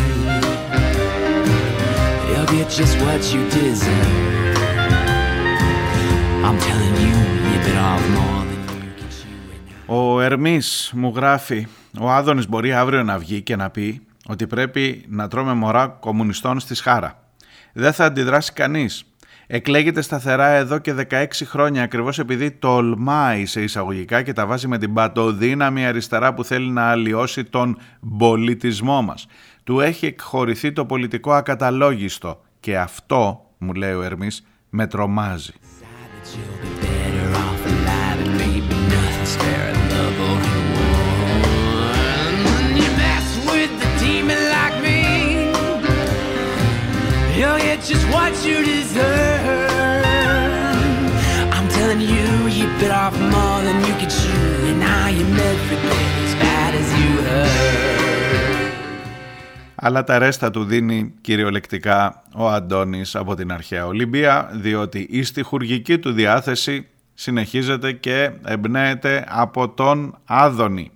you'll get just what you deserve. I'm telling you, you bit off more than you can chew. and Ο Ερμής μου γράφει «Ο Άδωνης μπορεί αύριο να βγει και να πει ότι πρέπει να τρώμε μωρά κομμουνιστών στη Σχάρα. Δεν θα αντιδράσει κανείς. Εκλέγεται σταθερά εδώ και 16 χρόνια ακριβώς επειδή τολμάει σε εισαγωγικά και τα βάζει με την πατοδύναμη αριστερά που θέλει να αλλοιώσει τον πολιτισμό μας. Του έχει εκχωρηθεί το πολιτικό ακαταλόγιστο και αυτό, μου λέει ο Ερμής, με τρομάζει. You'll get just what you deserve. I'm telling you, you bit off more than you could chew, and now you're every bit as bad as you heard. αλλά τα ρέστα του δίνει κυριολεκτικά ο Αντώνης από την αρχαία Ολυμπία, διότι η στιχουργική του διάθεση συνεχίζεται και εμπνέεται από τον Άδωνη.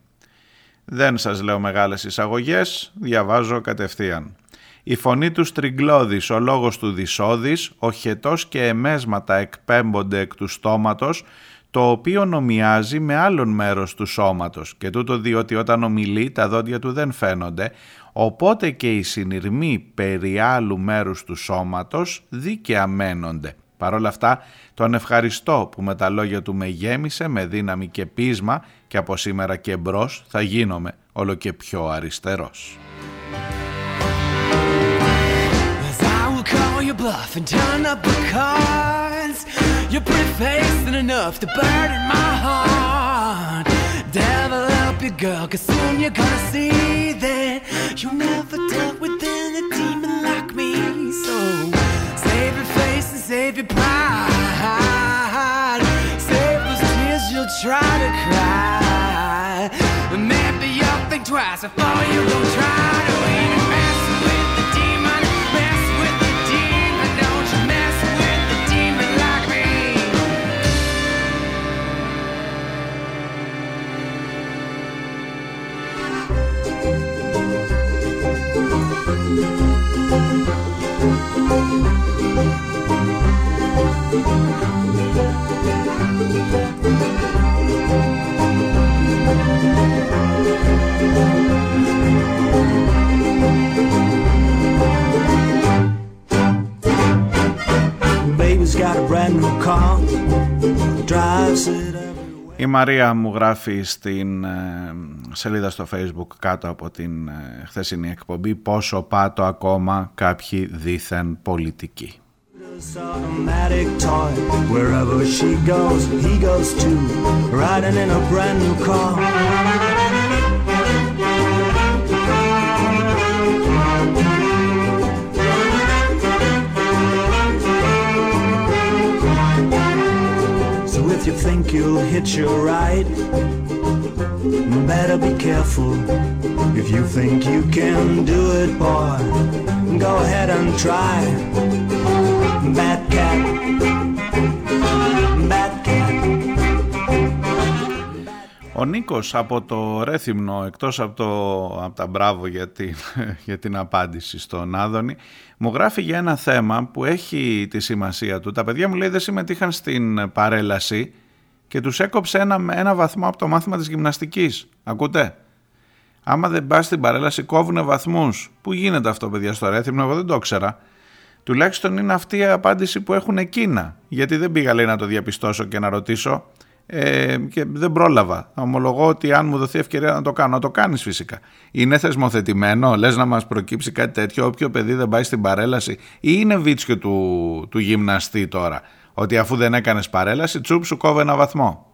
Δεν σας λέω μεγάλες εισαγωγές, διαβάζω κατευθείαν. Η φωνή του στριγκλώδης, ο λόγος του δυσόδης, ο χετός και εμέσματα εκπέμπονται εκ του στόματος, το οποίο νομιάζει με άλλον μέρος του σώματος και τούτο διότι όταν ομιλεί τα δόντια του δεν φαίνονται, οπότε και οι συνειρμοί περί άλλου μέρους του σώματος δίκαια μένονται. Παρ' όλα αυτά, τον ευχαριστώ που με τα λόγια του με γέμισε με δύναμη και πείσμα και από σήμερα και μπρος θα γίνομαι όλο και πιο αριστερός. Bluff and turn up the cards. You're pretty faced and enough to burden my heart. Devil help you, girl, cause soon you're gonna see that you never dealt with any demon like me. So save your face and save your pride. Save those tears you'll try to cry. Maybe you'll think twice before you go try to even got a brand new car, drives it. Η Μαρία μου γράφει στην ε, σελίδα στο facebook κάτω από την ε, χθεσινή εκπομπή πόσο πάτο ακόμα κάποιοι δήθεν πολιτικοί. This automatic toy, wherever she goes, he goes too, riding in a brand new car. If you think you'll hit your ride, better be careful. If you think you can do it, boy, go ahead and try. Bad cat. Bad Ο Νίκος από το Ρέθυμνο, εκτός από, το, από τα μπράβο για την, για την απάντηση στον Άδωνη, μου γράφει για ένα θέμα που έχει τη σημασία του. Τα παιδιά μου λέει δεν συμμετείχαν στην παρέλαση και τους έκοψε ένα, ένα βαθμό από το μάθημα της γυμναστικής. Ακούτε; Άμα δεν πας στην παρέλαση κόβουνε βαθμούς. Πού γίνεται αυτό παιδιά στο Ρέθυμνο, εγώ δεν το ήξερα. Τουλάχιστον είναι αυτή η απάντηση που έχουν εκείνα. Γιατί δεν πήγα λέει να το διαπιστώσω και να ρωτήσω ε, και δεν πρόλαβα. Ομολογώ ότι αν μου δοθεί ευκαιρία να το κάνω, να το κάνεις φυσικά. Είναι θεσμοθετημένο, λες να μας προκύψει κάτι τέτοιο, όποιο παιδί δεν πάει στην παρέλαση, ή είναι βίτσιο του, του γυμναστή τώρα, ότι αφού δεν έκανες παρέλαση, τσουπ σου κόβει ένα βαθμό.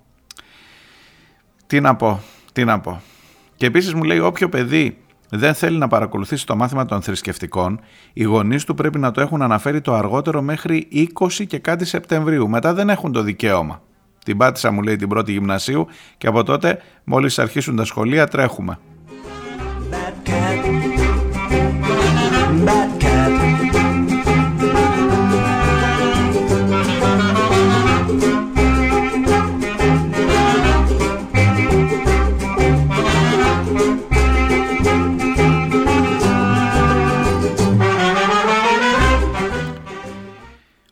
Τι να πω, τι να πω. Και επίσης μου λέει, όποιο παιδί δεν θέλει να παρακολουθήσει το μάθημα των θρησκευτικών, οι γονείς του πρέπει να το έχουν αναφέρει το αργότερο μέχρι 20 και κάτι Σεπτεμβρίου. Μετά δεν έχουν το δικαίωμα. Την πάτησα μου λέει την πρώτη γυμνασίου και από τότε μόλις αρχίσουν τα σχολεία τρέχουμε.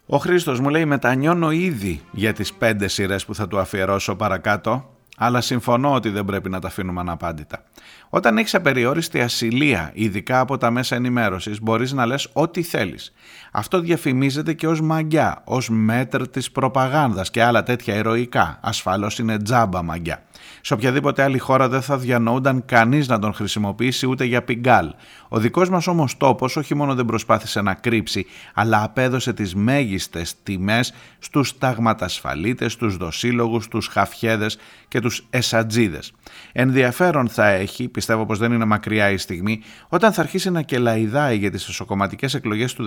Ο Χρήστος μου λέει μετανιώνω ήδη για τις πέντε σειρές που θα του αφιερώσω παρακάτω, αλλά συμφωνώ ότι δεν πρέπει να τα αφήνουμε αναπάντητα. Όταν έχεις απεριόριστη ασυλία, ειδικά από τα μέσα ενημέρωσης, μπορείς να λες ό,τι θέλεις. Αυτό διαφημίζεται και ως μαγιά, ως μέτρ της προπαγάνδας και άλλα τέτοια ηρωικά. Ασφαλώς είναι τζάμπα μαγιά. Σε οποιαδήποτε άλλη χώρα δεν θα διανοούνταν κανείς να τον χρησιμοποιήσει ούτε για πιγκάλ. Ο δικός μας όμως τόπος όχι μόνο δεν προσπάθησε να κρύψει, αλλά απέδωσε τις μέγιστες τιμές στους ταγματασφαλίτες, στους δοσύλλογους, στους χαφιέδες και τους εσατζίδες. Ενδιαφέρον θα έχει, πιστεύω πως δεν είναι μακριά η στιγμή, όταν θα αρχίσει να κελαϊδάει για τι εσωκομματικέ εκλογές του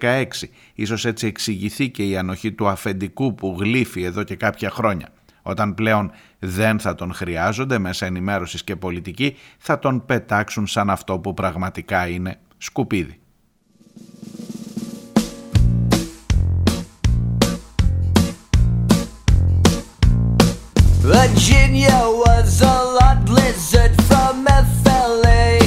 15-16. Ίσως έτσι εξηγηθεί και η ανοχή του αφεντικού που γλύφει εδώ και κάποια χρόνια. Όταν πλέον δεν θα τον χρειάζονται μέσα ενημέρωσης και πολιτική, θα τον πετάξουν σαν αυτό που πραγματικά είναι σκουπίδι. Virginia was a lot lizard from FLA.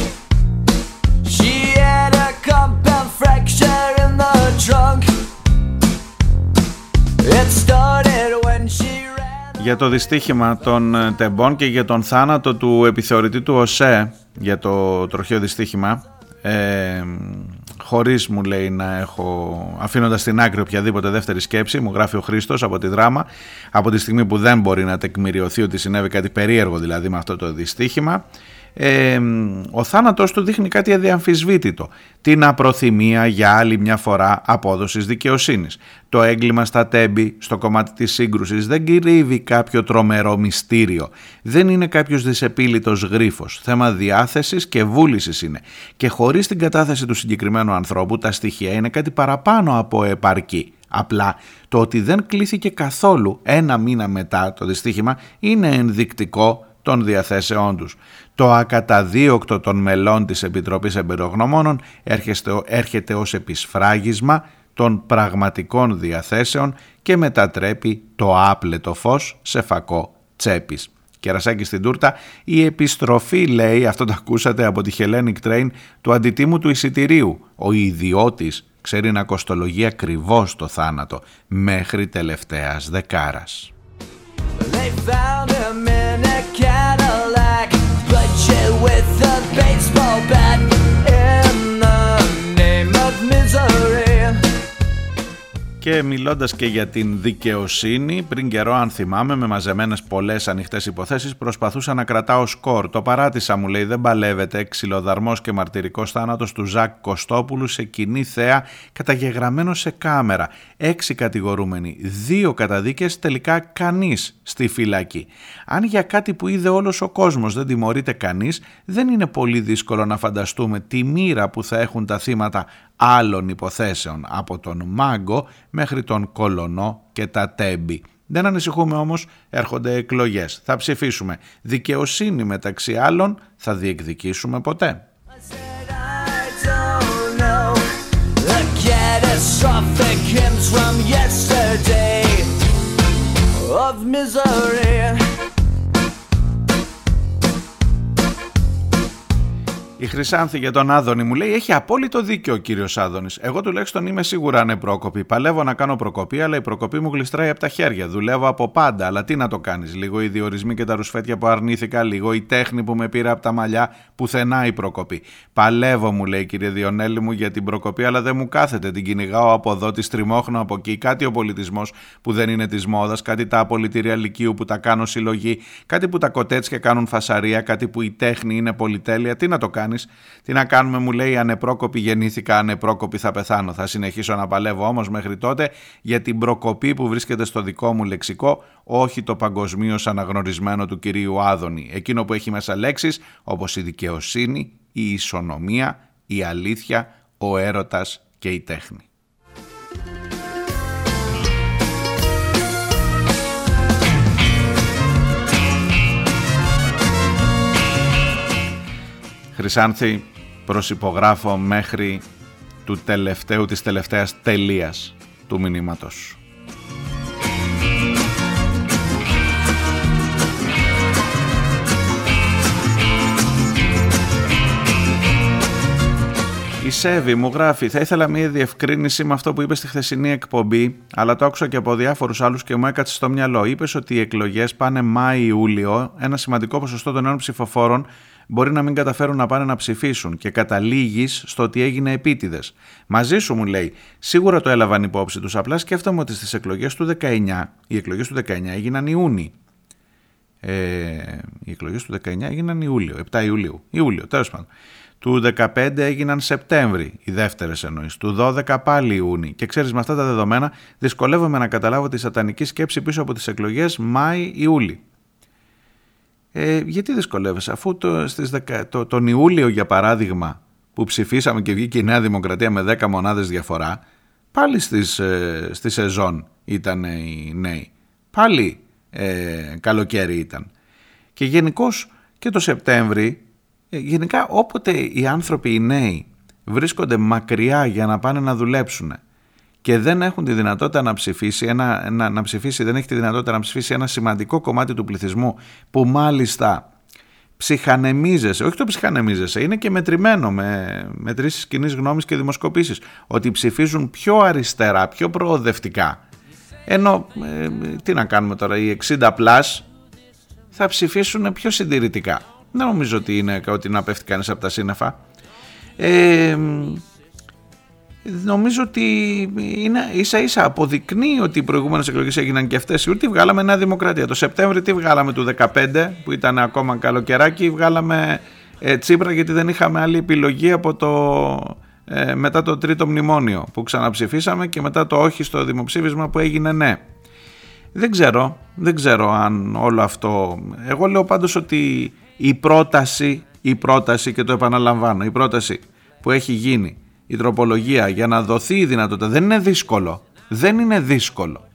Για το δυστύχημα των ε, τεμπών και για τον θάνατο του επιθεωρητή του ΟΣΕ για το τροχαίο δυστύχημα ε, χωρίς μου λέει να έχω αφήνοντας στην άκρη οποιαδήποτε δεύτερη σκέψη μου γράφει ο Χρήστος από τη δράμα από τη στιγμή που δεν μπορεί να τεκμηριωθεί ότι συνέβη κάτι περίεργο δηλαδή με αυτό το δυστύχημα ε, ο θάνατος του δείχνει κάτι αδιαμφισβήτητο. Την απροθυμία για άλλη μια φορά απόδοσης δικαιοσύνης. Το έγκλημα στα τέμπη, στο κομμάτι της σύγκρουσης, δεν κυρίβει κάποιο τρομερό μυστήριο. Δεν είναι κάποιος δυσεπίλητος γρίφος. Θέμα διάθεσης και βούλησης είναι. Και χωρίς την κατάθεση του συγκεκριμένου ανθρώπου, τα στοιχεία είναι κάτι παραπάνω από επαρκή. Απλά το ότι δεν κλείθηκε καθόλου ένα μήνα μετά το δυστύχημα είναι ενδεικτικό των διαθέσεών τους. Το ακαταδίωκτο των μελών της Επιτροπής Εμπειρογνωμόνων έρχεται, έρχεται ως επισφράγισμα των πραγματικών διαθέσεων και μετατρέπει το άπλετο φως σε φακό τσέπης. Κερασάκι στην τούρτα, η επιστροφή λέει, αυτό το ακούσατε από τη Hellenic Train, του αντιτίμου του εισιτηρίου. Ο ιδιώτης ξέρει να κοστολογεί ακριβώς το θάνατο μέχρι τελευταίας δεκάρας. With a baseball bat in the name of misery. Και μιλώντας και για την δικαιοσύνη, πριν καιρό αν θυμάμαι με μαζεμένες πολλές ανοιχτές υποθέσεις προσπαθούσα να κρατάω σκορ. Το παράτησα μου λέει δεν παλεύεται ξυλοδαρμός και μαρτυρικός θάνατος του Ζακ Κωστόπουλου σε κοινή θέα καταγεγραμμένο σε κάμερα. Έξι κατηγορούμενοι, δύο καταδίκες, τελικά κανείς στη φυλακή. Αν για κάτι που είδε όλος ο κόσμος δεν τιμωρείται κανείς, δεν είναι πολύ δύσκολο να φανταστούμε τη μοίρα που θα έχουν τα θύματα άλλων υποθέσεων από τον Μάγκο μέχρι τον Κολονό και τα Τέμπη. Δεν ανησυχούμε όμως, έρχονται εκλογές. Θα ψηφίσουμε. Δικαιοσύνη μεταξύ άλλων θα διεκδικήσουμε ποτέ. Η Χρυσάνθη για τον Άδωνη μου λέει: Έχει απόλυτο δίκιο ο κύριος Άδωνης. Εγώ τουλάχιστον είμαι σίγουρα ανεπρόκοπη. Παλεύω να κάνω προκοπή, αλλά η προκοπή μου γλιστράει από τα χέρια. Δουλεύω από πάντα, αλλά τι να το κάνεις. Λίγο οι διορισμοί και τα ρουσφέτια που αρνήθηκα, λίγο η τέχνη που με πήρε από τα μαλλιά, πουθενά η προκοπή. Παλεύω, μου λέει κύριε Διονέλη μου για την προκοπή, αλλά δεν μου κάθεται. Την κυνηγάω από εδώ, τη στριμώχνω από εκεί. Κάτι ο πολιτισμός που δεν είναι της μόδας, κάτι τα απολυτήρια λυκείου που τα κάνω συλλογή, κάτι που τα κοτέτσια κάνουν φασαρία, κάτι που η τέχνη είναι πολυτέλεια. Τι να το κάνεις. Τι να κάνουμε, μου λέει, ανεπρόκοπη γεννήθηκα, ανεπρόκοπη θα πεθάνω. Θα συνεχίσω να παλεύω όμως μέχρι τότε για την προκοπή που βρίσκεται στο δικό μου λεξικό, όχι το παγκοσμίως αναγνωρισμένο του κυρίου Άδωνη. Εκείνο που έχει μέσα λέξεις όπως η δικαιοσύνη, η ισονομία, η αλήθεια, ο έρωτας και η τέχνη. Χρυσάνθη, προσυπογράφω μέχρι του τελευταίου της τελευταίας τελείας του μηνύματος. Η Σέβη μου γράφει: Θα ήθελα μία διευκρίνηση με αυτό που είπες στη χθεσινή εκπομπή, αλλά το άκουσα και από διάφορους άλλους και μου έκατσε στο μυαλό. Είπες ότι οι εκλογές πάνε Μάη-Ιούλιο. Ένα σημαντικό ποσοστό των νέων ψηφοφόρων μπορεί να μην καταφέρουν να πάνε να ψηφίσουν και καταλήγεις στο ότι έγινε επίτηδες. Μαζί σου μου λέει: Σίγουρα το έλαβαν υπόψη τους. Απλά σκέφτομαι ότι στις εκλογές του 19, οι εκλογές του 19 έγιναν Ιούνι. Ε, οι εκλογές του 19 έγιναν Ιούλιο, 7 Ιουλίου. Ιούλιο, τέλος πάντων. Του 15 έγιναν Σεπτέμβρη, οι δεύτερες εννοείς. Του 12 πάλι Ιούνι. Και ξέρεις, με αυτά τα δεδομένα δυσκολεύομαι να καταλάβω τη σατανική σκέψη πίσω από τις εκλογές Μάη-Ιούλη. Ε, γιατί δυσκολεύεσαι, αφού το, στις το, τον Ιούλιο για παράδειγμα που ψηφίσαμε και βγήκε η Νέα Δημοκρατία με 10 μονάδες διαφορά, πάλι στις, ε, στη σεζόν ήταν οι νέοι. Πάλι ε, καλοκαίρι ήταν. Και γενικώς και το Σεπτέμβρη, ε, γενικά όποτε οι άνθρωποι οι νέοι βρίσκονται μακριά για να πάνε να δουλέψουν και δεν έχουν τη δυνατότητα να ψηφίσει, ένα, να, να ψηφίσει, δεν έχει τη δυνατότητα να ψηφίσει ένα σημαντικό κομμάτι του πληθυσμού που μάλιστα ψυχανεμίζεσαι, όχι το ψυχανεμίζεσαι, είναι και μετρημένο με μετρήσεις κοινής γνώμης και δημοσκοπήσεις, ότι ψηφίζουν πιο αριστερά, πιο προοδευτικά. Ενώ, ε, τι να κάνουμε τώρα, οι 60 πλάς θα ψηφίσουν πιο συντηρητικά. Δεν νομίζω ότι είναι ότι να πέφτει κανείς από τα σύννεφα. Ε, νομίζω ότι είναι ίσα ίσα αποδεικνύει ότι οι προηγούμενες εκλογές έγιναν και αυτές. Τι βγάλαμε Νέα Δημοκρατία. Το Σεπτέμβριο τι βγάλαμε του 2015 που ήταν ακόμα καλοκαιράκι. Βγάλαμε ε, Τσίπρα γιατί δεν είχαμε άλλη επιλογή από το ε, μετά το τρίτο μνημόνιο που ξαναψηφίσαμε και μετά το όχι στο δημοψήφισμα που έγινε ναι. Δεν ξέρω, δεν ξέρω αν όλο αυτό... Εγώ λέω πάντως ότι η πρόταση, η πρόταση και το επαναλαμβάνω, η πρόταση που έχει γίνει η τροπολογία για να δοθεί η δυνατότητα. Δεν είναι δύσκολο. Δεν είναι δύσκολο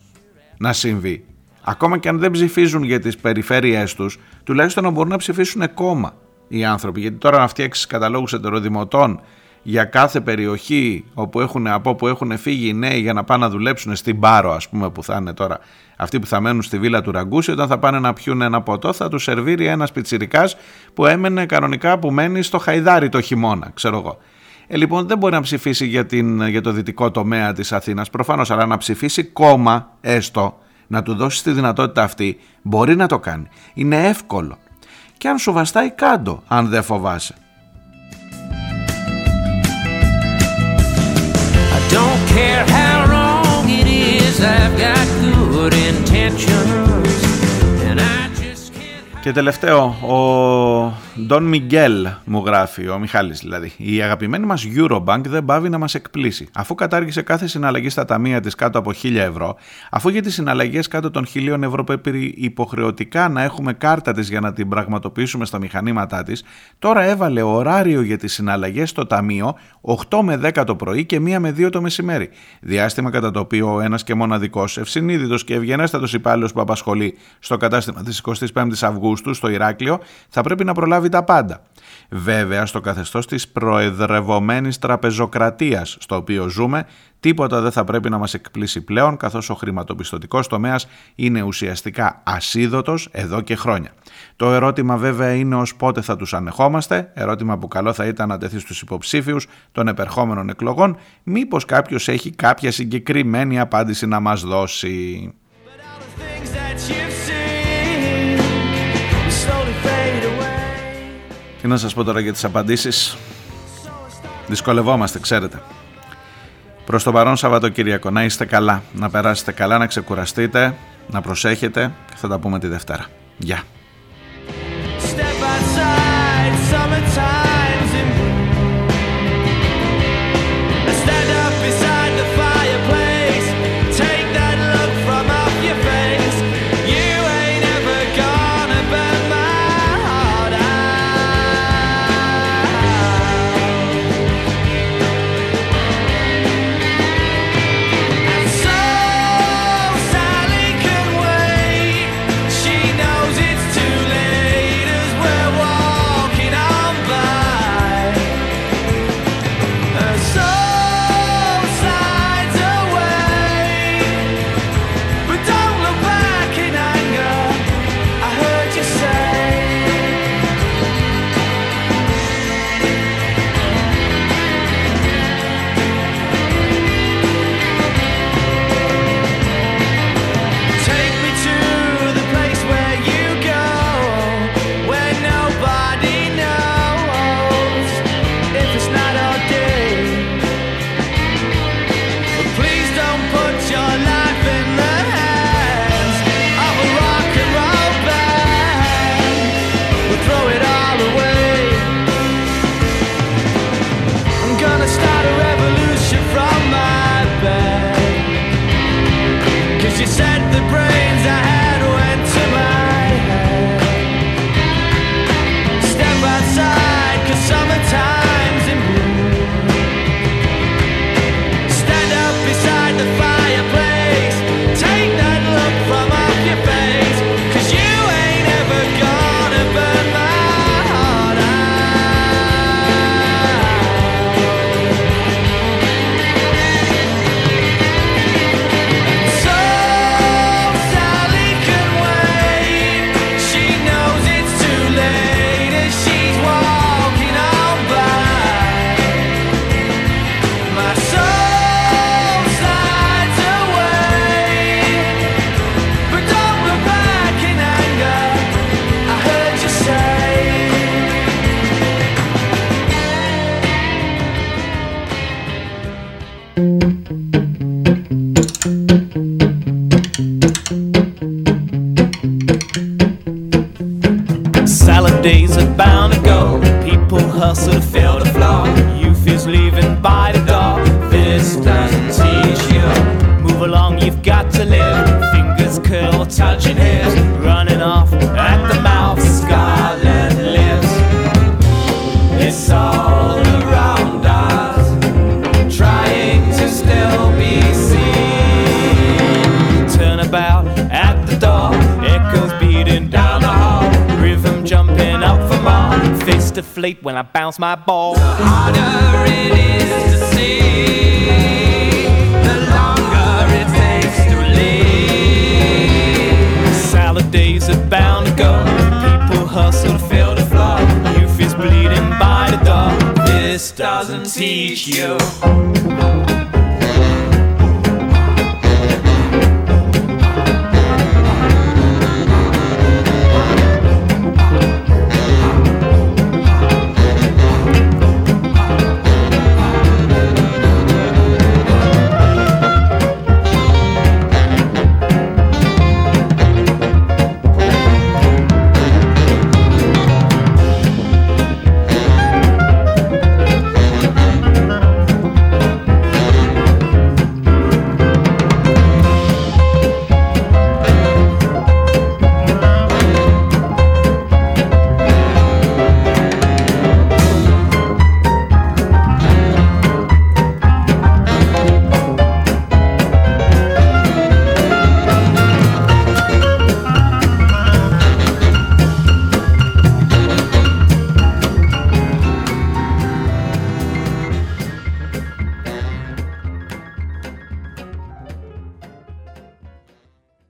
να συμβεί. Ακόμα και αν δεν ψηφίζουν για τις περιφέρειές τους, τουλάχιστον να μπορούν να ψηφίσουν κόμμα οι άνθρωποι. Γιατί τώρα να φτιάξει καταλόγους ετεροδημοτών για κάθε περιοχή όπου έχουν, από όπου έχουν φύγει οι νέοι για να πάνε να δουλέψουν στην Πάρο ας πούμε που θα είναι τώρα αυτοί που θα μένουν στη βίλα του Ραγκούση όταν θα πάνε να πιούν ένα ποτό θα τους σερβίρει ένας πιτσιρικάς που έμενε κανονικά που μένει στο Χαϊδάρι το χειμώνα ξέρω εγώ. Ε, λοιπόν, δεν μπορεί να ψηφίσει για, την, για το δυτικό τομέα της Αθήνας, προφανώς, αλλά να ψηφίσει κόμμα, έστω, να του δώσει τη δυνατότητα αυτή, μπορεί να το κάνει. Είναι εύκολο. Και αν σου βαστάει κάτω, αν δεν φοβάσαι. I don't care how wrong it is, I've got good intentions. Και τελευταίο, ο Ντόν Μιγγέλ μου γράφει, ο Μιχάλης δηλαδή. Η αγαπημένη μας Eurobank δεν πάβει να μας εκπλήσει. Αφού κατάργησε κάθε συναλλαγή στα ταμεία της κάτω από 1000 ευρώ, αφού για τις συναλλαγές κάτω των 1000 ευρώ πρέπει υποχρεωτικά να έχουμε κάρτα της για να την πραγματοποιήσουμε στα μηχανήματά της, τώρα έβαλε ωράριο για τις συναλλαγές στο ταμείο 8 με 10 το πρωί και 1 με 2 το μεσημέρι. Διάστημα κατά το οποίο ο ένας και μοναδικός, ευσυνείδητος και ευγενέστατος υπάλληλος που απασχολεί στο κατάστημα της 25 Αυγούστου στο Ηράκλειο θα πρέπει να προλάβει καταλάβει τα πάντα. Βέβαια, στο καθεστώς της προεδρευομένης τραπεζοκρατίας στο οποίο ζούμε, τίποτα δεν θα πρέπει να μας εκπλήσει πλέον, καθώς ο χρηματοπιστωτικός τομέας είναι ουσιαστικά ασίδωτος εδώ και χρόνια. Το ερώτημα βέβαια είναι ως πότε θα τους ανεχόμαστε, ερώτημα που καλό θα ήταν να τεθεί στους υποψήφιους των επερχόμενων εκλογών, μήπως κάποιος έχει κάποια συγκεκριμένη απάντηση να μας δώσει. Τι να σας πω τώρα για τις απαντήσεις; Δυσκολευόμαστε, ξέρετε. Προς το παρόν Σαββατοκύριακο να είστε καλά, να περάσετε καλά, να ξεκουραστείτε, να προσέχετε και θα τα πούμε τη Δευτέρα. Γεια. Step floor. Youth is leaving by the door. This doesn't teach you. Move along, you've got to live. Fingers curl, touching hairs. Deflate when I bounce my ball. The harder it is to see, the longer it takes to leave. Salad days are bound to go. People hustle to fill the floor. Youth is bleeding by the door. This doesn't teach you.